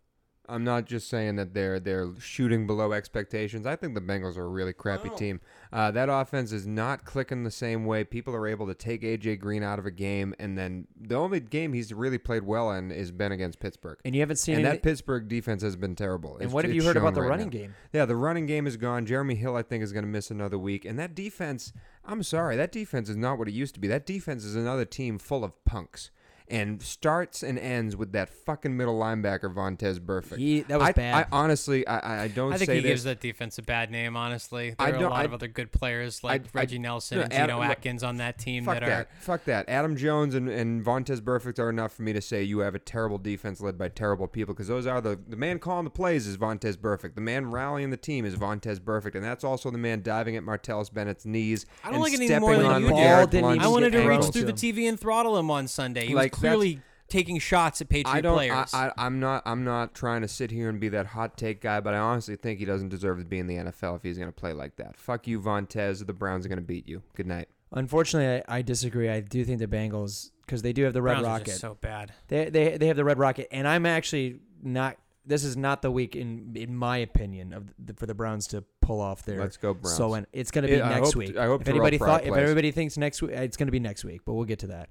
Speaker 1: I'm not just saying that they're they're shooting below expectations. I think the Bengals are a really crappy team. Uh, that offense is not clicking the same way. People are able to take AJ Green out of a game, and then the only game he's really played well in is been against Pittsburgh.
Speaker 2: And you haven't seen
Speaker 1: And
Speaker 2: any,
Speaker 1: that Pittsburgh defense has been terrible.
Speaker 2: And
Speaker 1: It's-
Speaker 2: what have you heard about the
Speaker 1: right
Speaker 2: running
Speaker 1: now.
Speaker 2: game?
Speaker 1: Yeah, the running game is gone. Jeremy Hill, I think, is going to miss another week. And that defense, I'm sorry, that defense is not what it used to be. That defense is another team full of punks. And starts and ends with that fucking middle linebacker, Vontaze Burfict.
Speaker 2: He that was
Speaker 1: I,
Speaker 2: bad.
Speaker 1: I honestly, I, I- I don't
Speaker 3: I think
Speaker 1: say
Speaker 3: he
Speaker 1: this.
Speaker 3: gives that defense a bad name. Honestly,
Speaker 1: I
Speaker 3: there are a
Speaker 1: don't-
Speaker 3: lot
Speaker 1: I-
Speaker 3: of other good players like
Speaker 1: I-
Speaker 3: Reggie Nelson
Speaker 1: no,
Speaker 3: and Geno Atkins on that team
Speaker 1: Fuck
Speaker 3: that,
Speaker 1: that.
Speaker 3: are.
Speaker 1: Fuck that. Adam Jones and, and Vontaze Burfict are enough for me to say you have a terrible defense led by terrible people because those are the the man calling the plays is Vontaze Burfict. The man rallying the team is Vontaze Burfict, and that's also the man diving at Martellus Bennett's knees.
Speaker 3: I don't
Speaker 1: and
Speaker 3: like it any more than you do.
Speaker 1: Garrett
Speaker 2: Didn't even
Speaker 3: I wanted to reach through the TV and throttle him on Sunday. He
Speaker 1: Like,
Speaker 3: was
Speaker 1: that's-
Speaker 3: clearly taking shots at Patriot
Speaker 1: I don't,
Speaker 3: players.
Speaker 1: I, I, am not. I'm not trying to sit here and be that hot take guy, but I honestly think he doesn't deserve to be in the NFL if he's going to play like that. Fuck you, Vontaze. The Browns are going to beat you. Good night.
Speaker 2: Unfortunately, I, I disagree. I do think the Bengals because they do have the Red
Speaker 3: Browns are
Speaker 2: Rocket.
Speaker 3: just so bad.
Speaker 2: They, they they have the Red Rocket, and I'm actually not. This is not the week in in my opinion of the, for the Browns to pull off their.
Speaker 1: Let's go Browns.
Speaker 2: So and it's going to be
Speaker 1: Yeah, I
Speaker 2: next
Speaker 1: hope-
Speaker 2: week.
Speaker 1: I hope
Speaker 2: if anybody
Speaker 1: Pryor
Speaker 2: thought, if
Speaker 1: plays.
Speaker 2: everybody thinks next week, it's going to be next week. But we'll get to that.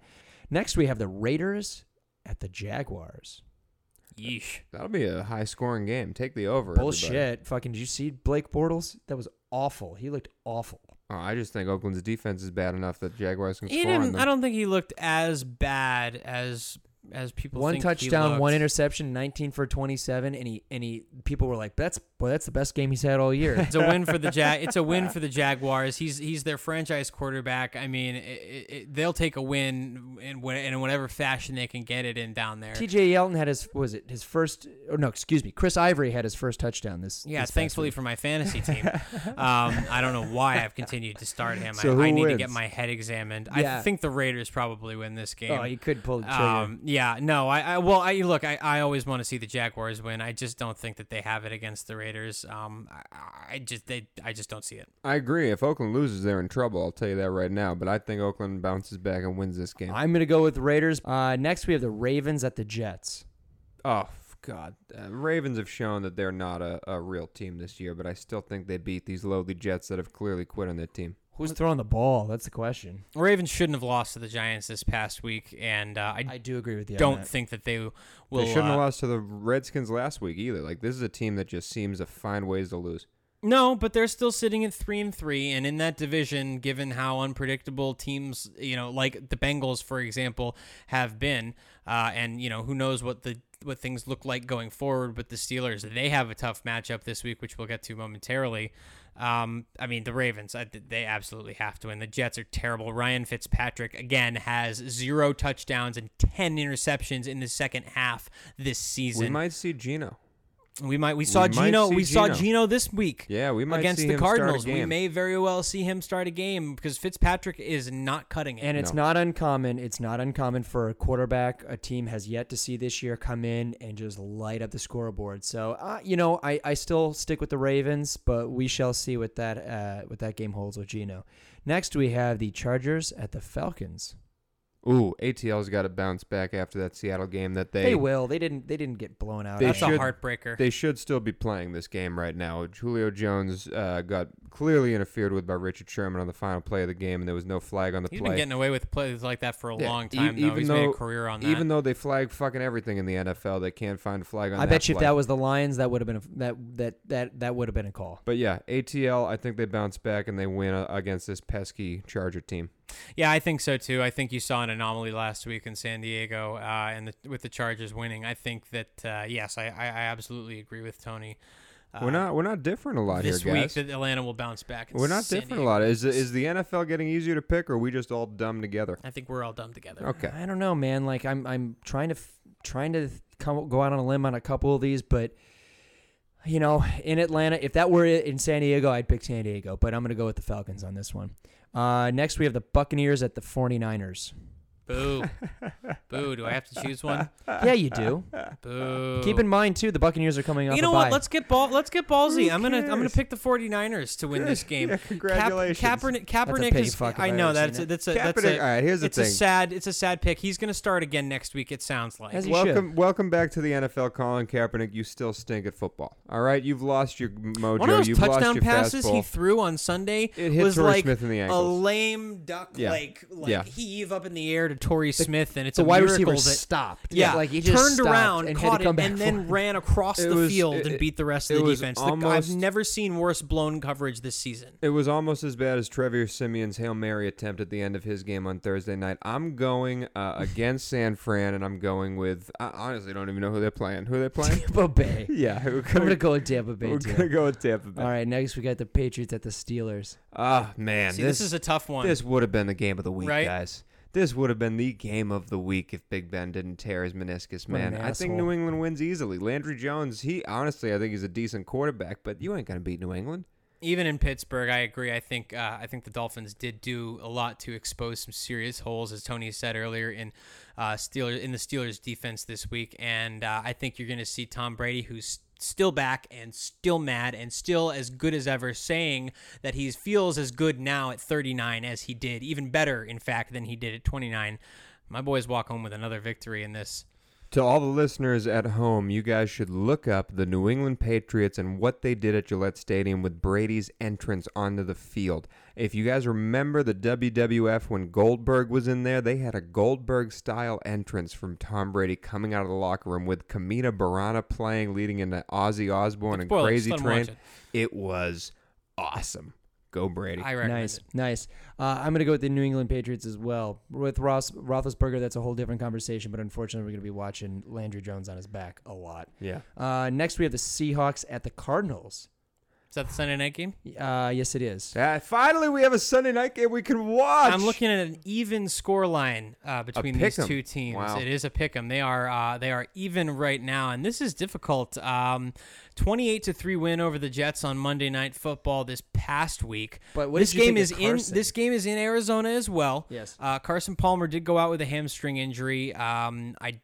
Speaker 2: Next, we have the Raiders at the Jaguars.
Speaker 3: Yeesh.
Speaker 1: That'll be a high scoring game. Take the over. everybody.
Speaker 2: Bullshit. Fucking. Did you see Blake Bortles? That was awful. He looked awful.
Speaker 1: Oh, I just think Oakland's defense is bad enough that Jaguars can
Speaker 3: He
Speaker 1: score on
Speaker 3: didn't,
Speaker 1: them.
Speaker 3: I don't think he looked as bad as as people
Speaker 2: one
Speaker 3: think he
Speaker 2: touchdown, one interception, 19 for 27, and he and he people were like, "That's boy, that's the best game he's had all year."
Speaker 3: It's a win for the Jag. It's a win for the Jaguars. He's he's their franchise quarterback. I mean, it, it, they'll take a win in, in whatever fashion they can get it in down there.
Speaker 2: T.J. Yeldon had his was it his first? Or no, excuse me. Chris Ivory had his first touchdown this.
Speaker 3: Yeah,
Speaker 2: this
Speaker 3: thankfully for my fantasy team. um, I don't know why I've continued to start him.
Speaker 1: So
Speaker 3: I, I need to get my head examined.
Speaker 2: Yeah.
Speaker 3: I think the Raiders probably win this game.
Speaker 2: Oh, he could pull the trigger.
Speaker 3: Um, yeah, no, I, I well, I look, I, I always want to see the Jaguars win. I just don't think that they have it against the Raiders. Um, I, I just they, I just don't see it.
Speaker 1: I agree. If Oakland loses, they're in trouble. I'll tell you that right now. But I think Oakland bounces back and wins this game.
Speaker 2: I'm gonna go with Raiders. Uh, next we have the Ravens at the Jets.
Speaker 1: Oh God, uh, Ravens have shown that they're not a, a real team this year, but I still think they beat these lowly Jets that have clearly quit on their team.
Speaker 2: Who's throwing the ball? That's the question.
Speaker 3: Ravens shouldn't have lost to the Giants this past week, and uh, I,
Speaker 2: I do agree with you. on
Speaker 3: don't
Speaker 2: that.
Speaker 3: think that they will.
Speaker 1: they shouldn't
Speaker 3: uh,
Speaker 1: have lost to the Redskins last week either. Like this is a team that just seems to find ways to lose.
Speaker 3: No, but they're still sitting at three and three, and in that division, given how unpredictable teams, you know, like the Bengals, for example, have been, uh, and you know, who knows what the what things look like going forward with the Steelers. They have a tough matchup this week, which we'll get to momentarily. Um, I mean, the Ravens, I, they absolutely have to win. The Jets are terrible. Ryan Fitzpatrick, again, has zero touchdowns and 10 interceptions in the second half this season.
Speaker 1: We might see Geno.
Speaker 3: We might. We saw
Speaker 1: might
Speaker 3: Geno.
Speaker 1: see
Speaker 3: We saw
Speaker 1: Geno.
Speaker 3: Geno this week.
Speaker 1: Yeah, we might
Speaker 3: against
Speaker 1: see
Speaker 3: the
Speaker 1: him start a
Speaker 3: Cardinals. We may very well see him start a game because Fitzpatrick is not cutting it.
Speaker 2: And it's
Speaker 1: No.
Speaker 2: not uncommon. It's not uncommon for a quarterback a team has yet to see this year come in and just light up the scoreboard. So, uh, you know, I, I still stick with the Ravens, but we shall see what that uh, what that game holds with Geno. Next, we have the Chargers at the Falcons.
Speaker 1: Ooh, ATL's got to bounce back after that Seattle game that they
Speaker 2: They, will. They didn't. They didn't get blown out.
Speaker 1: They
Speaker 3: That's
Speaker 1: should-
Speaker 3: a heartbreaker.
Speaker 1: They should still be playing this game right now. Julio Jones uh, got clearly interfered with by Richard Sherman on the final play of the game, and there was no flag on the
Speaker 3: He's
Speaker 1: play.
Speaker 3: been getting away with plays like that for a
Speaker 1: Yeah,
Speaker 3: long
Speaker 1: e-
Speaker 3: time, though.
Speaker 1: even
Speaker 3: He's made a
Speaker 1: though-
Speaker 3: career on that.
Speaker 1: Even though they flag fucking everything in the NFL, they can't find a flag on
Speaker 2: I
Speaker 1: that
Speaker 2: bet you if
Speaker 1: play.
Speaker 2: that was the Lions, that would have been a, that that that that would have been a call.
Speaker 1: But yeah, ATL, I think they bounce back and they win uh, against this pesky Charger team.
Speaker 3: Yeah, I think so too. I think you saw an anomaly last week in San Diego, uh, and the, with the Chargers winning. I think that uh, yes, I, I, I absolutely agree with Tony. Uh,
Speaker 1: we're not we're not different a lot
Speaker 3: this
Speaker 1: here,
Speaker 3: week that Atlanta will bounce back.
Speaker 1: we're not
Speaker 3: San
Speaker 1: different a lot. Is is the NFL getting easier to pick, or are we just all dumb together?
Speaker 3: I think we're all dumb together.
Speaker 1: Okay.
Speaker 2: I don't know, man. Like I'm I'm trying to f- trying to come go out on a limb on a couple of these, but you know, in Atlanta, if that were in San Diego, I'd pick San Diego, but I'm going to go with the Falcons on this one. Uh, next we have the Buccaneers at the 49ers.
Speaker 3: Boo, boo. Do I have to choose one?
Speaker 2: Yeah, you do.
Speaker 3: Boo.
Speaker 2: Keep in mind too, the Buccaneers are coming off
Speaker 3: You know
Speaker 2: a
Speaker 3: what?
Speaker 2: bye.
Speaker 3: Let's get ball. Let's get ballsy.
Speaker 1: Who
Speaker 3: I'm gonna I'm gonna pick the 49ers to win this game.
Speaker 1: Yeah,
Speaker 3: Cap-
Speaker 1: congratulations.
Speaker 3: Kaepernick, Kaepernick
Speaker 2: petty
Speaker 3: is.
Speaker 2: fuck
Speaker 3: I
Speaker 2: I've
Speaker 3: know
Speaker 2: ever
Speaker 3: that's a, that's a that's a.
Speaker 1: all right, here's the
Speaker 3: it's
Speaker 1: thing.
Speaker 3: a sad. It's a sad pick. He's gonna start again next week. It sounds like.
Speaker 2: As he
Speaker 1: welcome, welcome back to the NFL, Colin Kaepernick. You still stink at football. All right, you've lost your mojo.
Speaker 3: One of those
Speaker 1: you've lost
Speaker 3: touchdown
Speaker 1: your
Speaker 3: passes he threw on Sunday
Speaker 1: It hit
Speaker 3: was
Speaker 1: Torrey
Speaker 3: like
Speaker 1: Smith in the
Speaker 3: a lame duck,
Speaker 1: Yeah.
Speaker 3: like like
Speaker 1: Yeah.
Speaker 3: heave up in the air to Torrey Smith, and it's
Speaker 2: the
Speaker 3: a
Speaker 2: wide
Speaker 3: miracle
Speaker 2: receiver
Speaker 3: that
Speaker 2: stopped.
Speaker 3: yeah,
Speaker 2: like he just
Speaker 3: turned around,
Speaker 2: and
Speaker 3: caught it, and then
Speaker 2: it.
Speaker 3: ran across
Speaker 1: It
Speaker 3: the
Speaker 1: was-
Speaker 3: field
Speaker 1: it-
Speaker 3: and beat the rest of the defense. The- I've never seen worse blown coverage this season.
Speaker 1: It was almost as bad as Trevor Siemian's Hail Mary attempt at the end of his game on Thursday night. I'm going uh, against San Fran, and I'm going with. I honestly don't even know who they're playing. Who are they playing?
Speaker 2: Tampa Bay.
Speaker 1: yeah, we're
Speaker 2: I'm gonna
Speaker 1: gonna,
Speaker 2: go with Tampa Bay
Speaker 1: we're
Speaker 2: too.
Speaker 1: gonna go with Tampa Bay.
Speaker 2: All right, next we got the Patriots at the Steelers.
Speaker 1: Ah man,
Speaker 3: See,
Speaker 1: this,
Speaker 3: this, is a tough one.
Speaker 1: this would have been the game of the week,
Speaker 3: Right?
Speaker 1: guys. This would have been the game of the week if Big Ben didn't tear his meniscus, man. I think. New England wins easily. Landry Jones, he honestly, I think he's a decent quarterback, but you ain't gonna beat New England.
Speaker 3: even in Pittsburgh, I agree. I think uh, I think the Dolphins did do a lot to expose some serious holes, as Tony said earlier in uh, Steelers in the Steelers defense this week. And uh, I think you're going to see Tom Brady, who's still back and still mad and still as good as ever, saying that he feels as good now at 39 as he did, even better, in fact, than he did at 29. My boys walk home with another victory in this.
Speaker 1: To all the listeners at home, you guys should look up the New England Patriots and what they did at Gillette Stadium with Brady's entrance onto the field. If you guys remember the WWF when Goldberg was in there, they had a Goldberg style entrance from Tom Brady coming out of the locker room with Carmina Burana playing, leading into Ozzy Osbourne and Crazy Train.
Speaker 3: it.
Speaker 1: It was awesome. Go Brady.
Speaker 3: I recommend
Speaker 2: Nice,
Speaker 3: it.
Speaker 2: nice. Uh, I'm gonna go with the New England Patriots as well. With Ross Roethlisberger, that's a whole different conversation. But unfortunately, we're gonna be watching Landry Jones on his back a lot.
Speaker 1: yeah.
Speaker 2: Uh, next, we have the Seahawks at the Cardinals.
Speaker 3: Is that the Sunday night game?
Speaker 2: Uh, yes, it is.
Speaker 1: Ah, finally, we have a Sunday night game we can watch.
Speaker 3: I'm looking at an even score line uh, between these two teams.
Speaker 1: Wow.
Speaker 3: It is a pick 'em. They are uh, they are even right now, and this is difficult. Um, 28 to three win over the Jets on Monday Night Football this past week.
Speaker 2: But what
Speaker 3: this
Speaker 2: did you
Speaker 3: game
Speaker 2: think
Speaker 3: is
Speaker 2: of
Speaker 3: in this game is in Arizona as well.
Speaker 2: Yes.
Speaker 3: Uh, Carson Palmer did go out with a hamstring injury. Um, I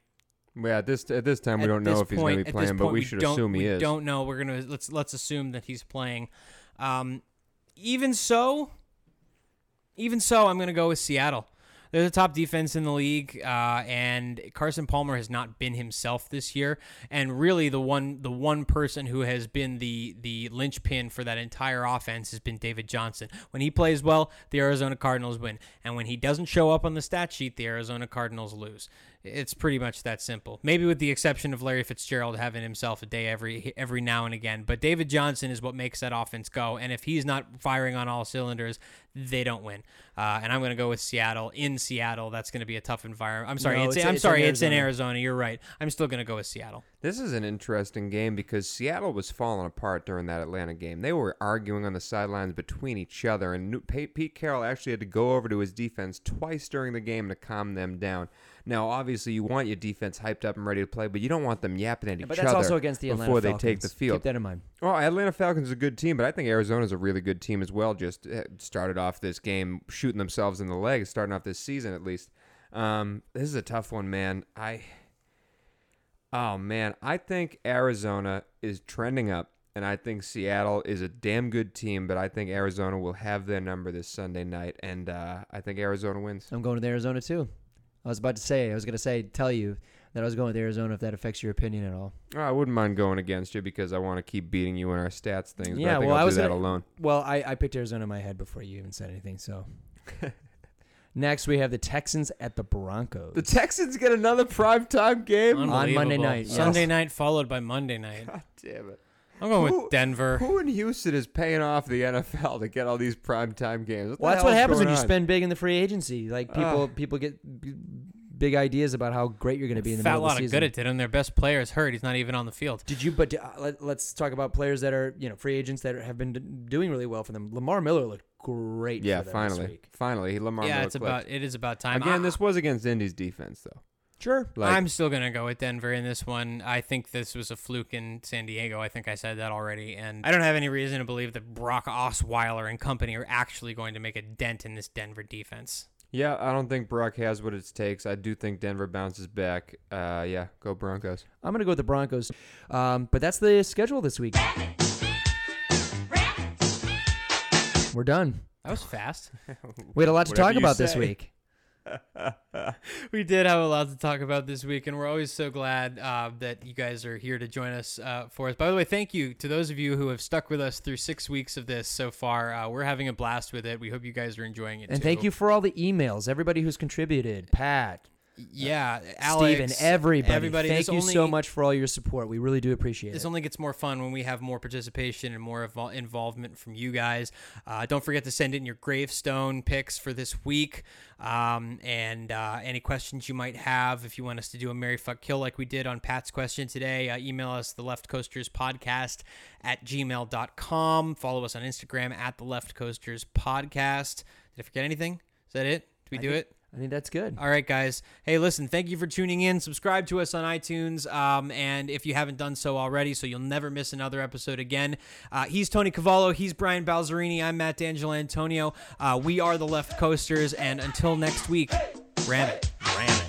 Speaker 1: Yeah, at this at this time we
Speaker 3: at
Speaker 1: don't know if he's going to be playing, but
Speaker 3: point,
Speaker 1: we should assume he
Speaker 3: we
Speaker 1: is.
Speaker 3: Don't know. We're gonna let's let's assume that he's playing. Um, even so, even so, I'm gonna go with Seattle. They're the top defense in the league, uh, and Carson Palmer has not been himself this year. And really, the one the one person who has been the the linchpin for that entire offense has been David Johnson. When he plays well, the Arizona Cardinals win, and when he doesn't show up on the stat sheet, the Arizona Cardinals lose. It's pretty much that simple. Maybe with the exception of Larry Fitzgerald having himself a day every every now and again, but David Johnson is what makes that offense go. And if he's not firing on all cylinders, they don't win. Uh, and I'm going to go with Seattle in Seattle. That's going to be a tough environment. I'm sorry,
Speaker 2: No,
Speaker 3: it's,
Speaker 2: it's-
Speaker 3: I'm
Speaker 2: it's in
Speaker 3: it's in
Speaker 2: Arizona.
Speaker 3: Arizona. You're right. I'm still going to go with Seattle.
Speaker 1: This is an interesting game because Seattle was falling apart during that Atlanta game. They were arguing on the sidelines between each other, and New- Pete Carroll actually had to go over to his defense twice during the game to calm them down. Now, obviously, you want your defense hyped up and ready to play, but you don't want them yapping at each other.
Speaker 2: But
Speaker 1: other
Speaker 2: that's also against the Atlanta
Speaker 1: before they take the field.
Speaker 2: Keep that in mind.
Speaker 1: Well, Atlanta Falcons is a good team, but I think Arizona is a really good team as well. Just uh, started off this game shooting themselves in the leg, starting off this season at least. Um, this is a tough one, man. I, oh man, I think Arizona is trending up, and I think Seattle is a damn good team. But I think Arizona will have their number this Sunday night, and uh, I think Arizona wins.
Speaker 2: I'm going with Arizona too. I was about to say, I was going to say, tell you that I was going with Arizona if that affects your opinion at all.
Speaker 1: Oh, I wouldn't mind going against you because I want to keep beating you in our stats things. but
Speaker 2: Yeah,
Speaker 1: I think
Speaker 2: well,
Speaker 1: I'll
Speaker 2: I was
Speaker 1: do that
Speaker 2: gonna-
Speaker 1: alone.
Speaker 2: Well, I, I picked Arizona in my head before you even said anything. So next we have the Texans at the Broncos.
Speaker 1: The Texans get another primetime game.
Speaker 2: On Monday night, yes.
Speaker 3: Sunday night followed by Monday night.
Speaker 1: God damn it.
Speaker 3: I'm going
Speaker 1: Who-
Speaker 3: with Denver.
Speaker 1: Who in Houston is paying off the NFL to get all these primetime games? What the
Speaker 2: well, that's what happens when
Speaker 1: going
Speaker 2: you spend big in the free agency. Like people,
Speaker 1: Ugh.
Speaker 2: people get b- big ideas about how great you're going to be in the
Speaker 3: Fat
Speaker 2: middle of
Speaker 3: lot
Speaker 2: the
Speaker 3: of
Speaker 2: season.
Speaker 3: good it did, and their best player is hurt. He's not even on the field.
Speaker 2: Did you? But uh, let, let's talk about players that are you know free agents that have been d- doing really well for them. Lamar Miller looked great.
Speaker 1: Yeah,
Speaker 2: for them this
Speaker 1: finally,
Speaker 2: week.
Speaker 1: finally, Lamar.
Speaker 3: yeah,
Speaker 1: Miller
Speaker 3: it's
Speaker 1: clicked.
Speaker 3: about it is about time.
Speaker 1: Again,
Speaker 3: I-
Speaker 1: this was against Indy's defense, though.
Speaker 2: Sure.
Speaker 1: Like,
Speaker 3: I'm still gonna go with Denver in this one. I think this was a fluke in San Diego. I think I said that already, and I don't have any reason to believe that Brock Osweiler and company are actually going to make a dent in this Denver defense.
Speaker 1: Yeah, I don't think Brock has what it takes. I do think Denver bounces back. Uh, yeah, go Broncos.
Speaker 2: I'm going to go with the Broncos. Um, but that's the schedule this week. We're done.
Speaker 3: That was fast.
Speaker 2: We had a lot to
Speaker 1: Whatever
Speaker 2: talk
Speaker 1: you
Speaker 2: about this
Speaker 1: say.
Speaker 2: week.
Speaker 3: we did have a lot to talk about this week, and we're always so glad uh, that you guys are here to join us uh, for us. By the way, thank you to those of you who have stuck with us through six weeks of this so far. Uh, we're having a blast with it. We hope you guys are enjoying it.
Speaker 2: And
Speaker 3: too.
Speaker 2: thank you for all the emails, everybody who's contributed. Pat,
Speaker 3: yeah,
Speaker 2: Steven,
Speaker 3: Alex,
Speaker 2: everybody.
Speaker 3: Everybody,
Speaker 2: Thank
Speaker 3: This
Speaker 2: you so much for all your support. We really do appreciate
Speaker 3: This
Speaker 2: it.
Speaker 3: This only gets more fun when we have more participation and more evol- involvement from you guys. Uh, don't forget to send in your gravestone picks for this week um, and uh, any questions you might have. If you want us to do a merry Fuck Kill like we did on Pat's question today, uh, email us the Left Coasters Podcast at gmail.com. Follow us on Instagram at the Left Coasters Podcast. Did I forget anything? Is that it? Did we do it?
Speaker 2: I think that's good.
Speaker 3: All right, guys. Hey, listen, thank you for tuning in. Subscribe to us on iTunes. Um, and if you haven't done so already, so you'll never miss another episode again. Uh, he's Tony Cavallo. He's Brian Balzerini. I'm Matt D'Angelo Antonio. Uh, we are the Left Coasters. And until next week, ram it. Ram it.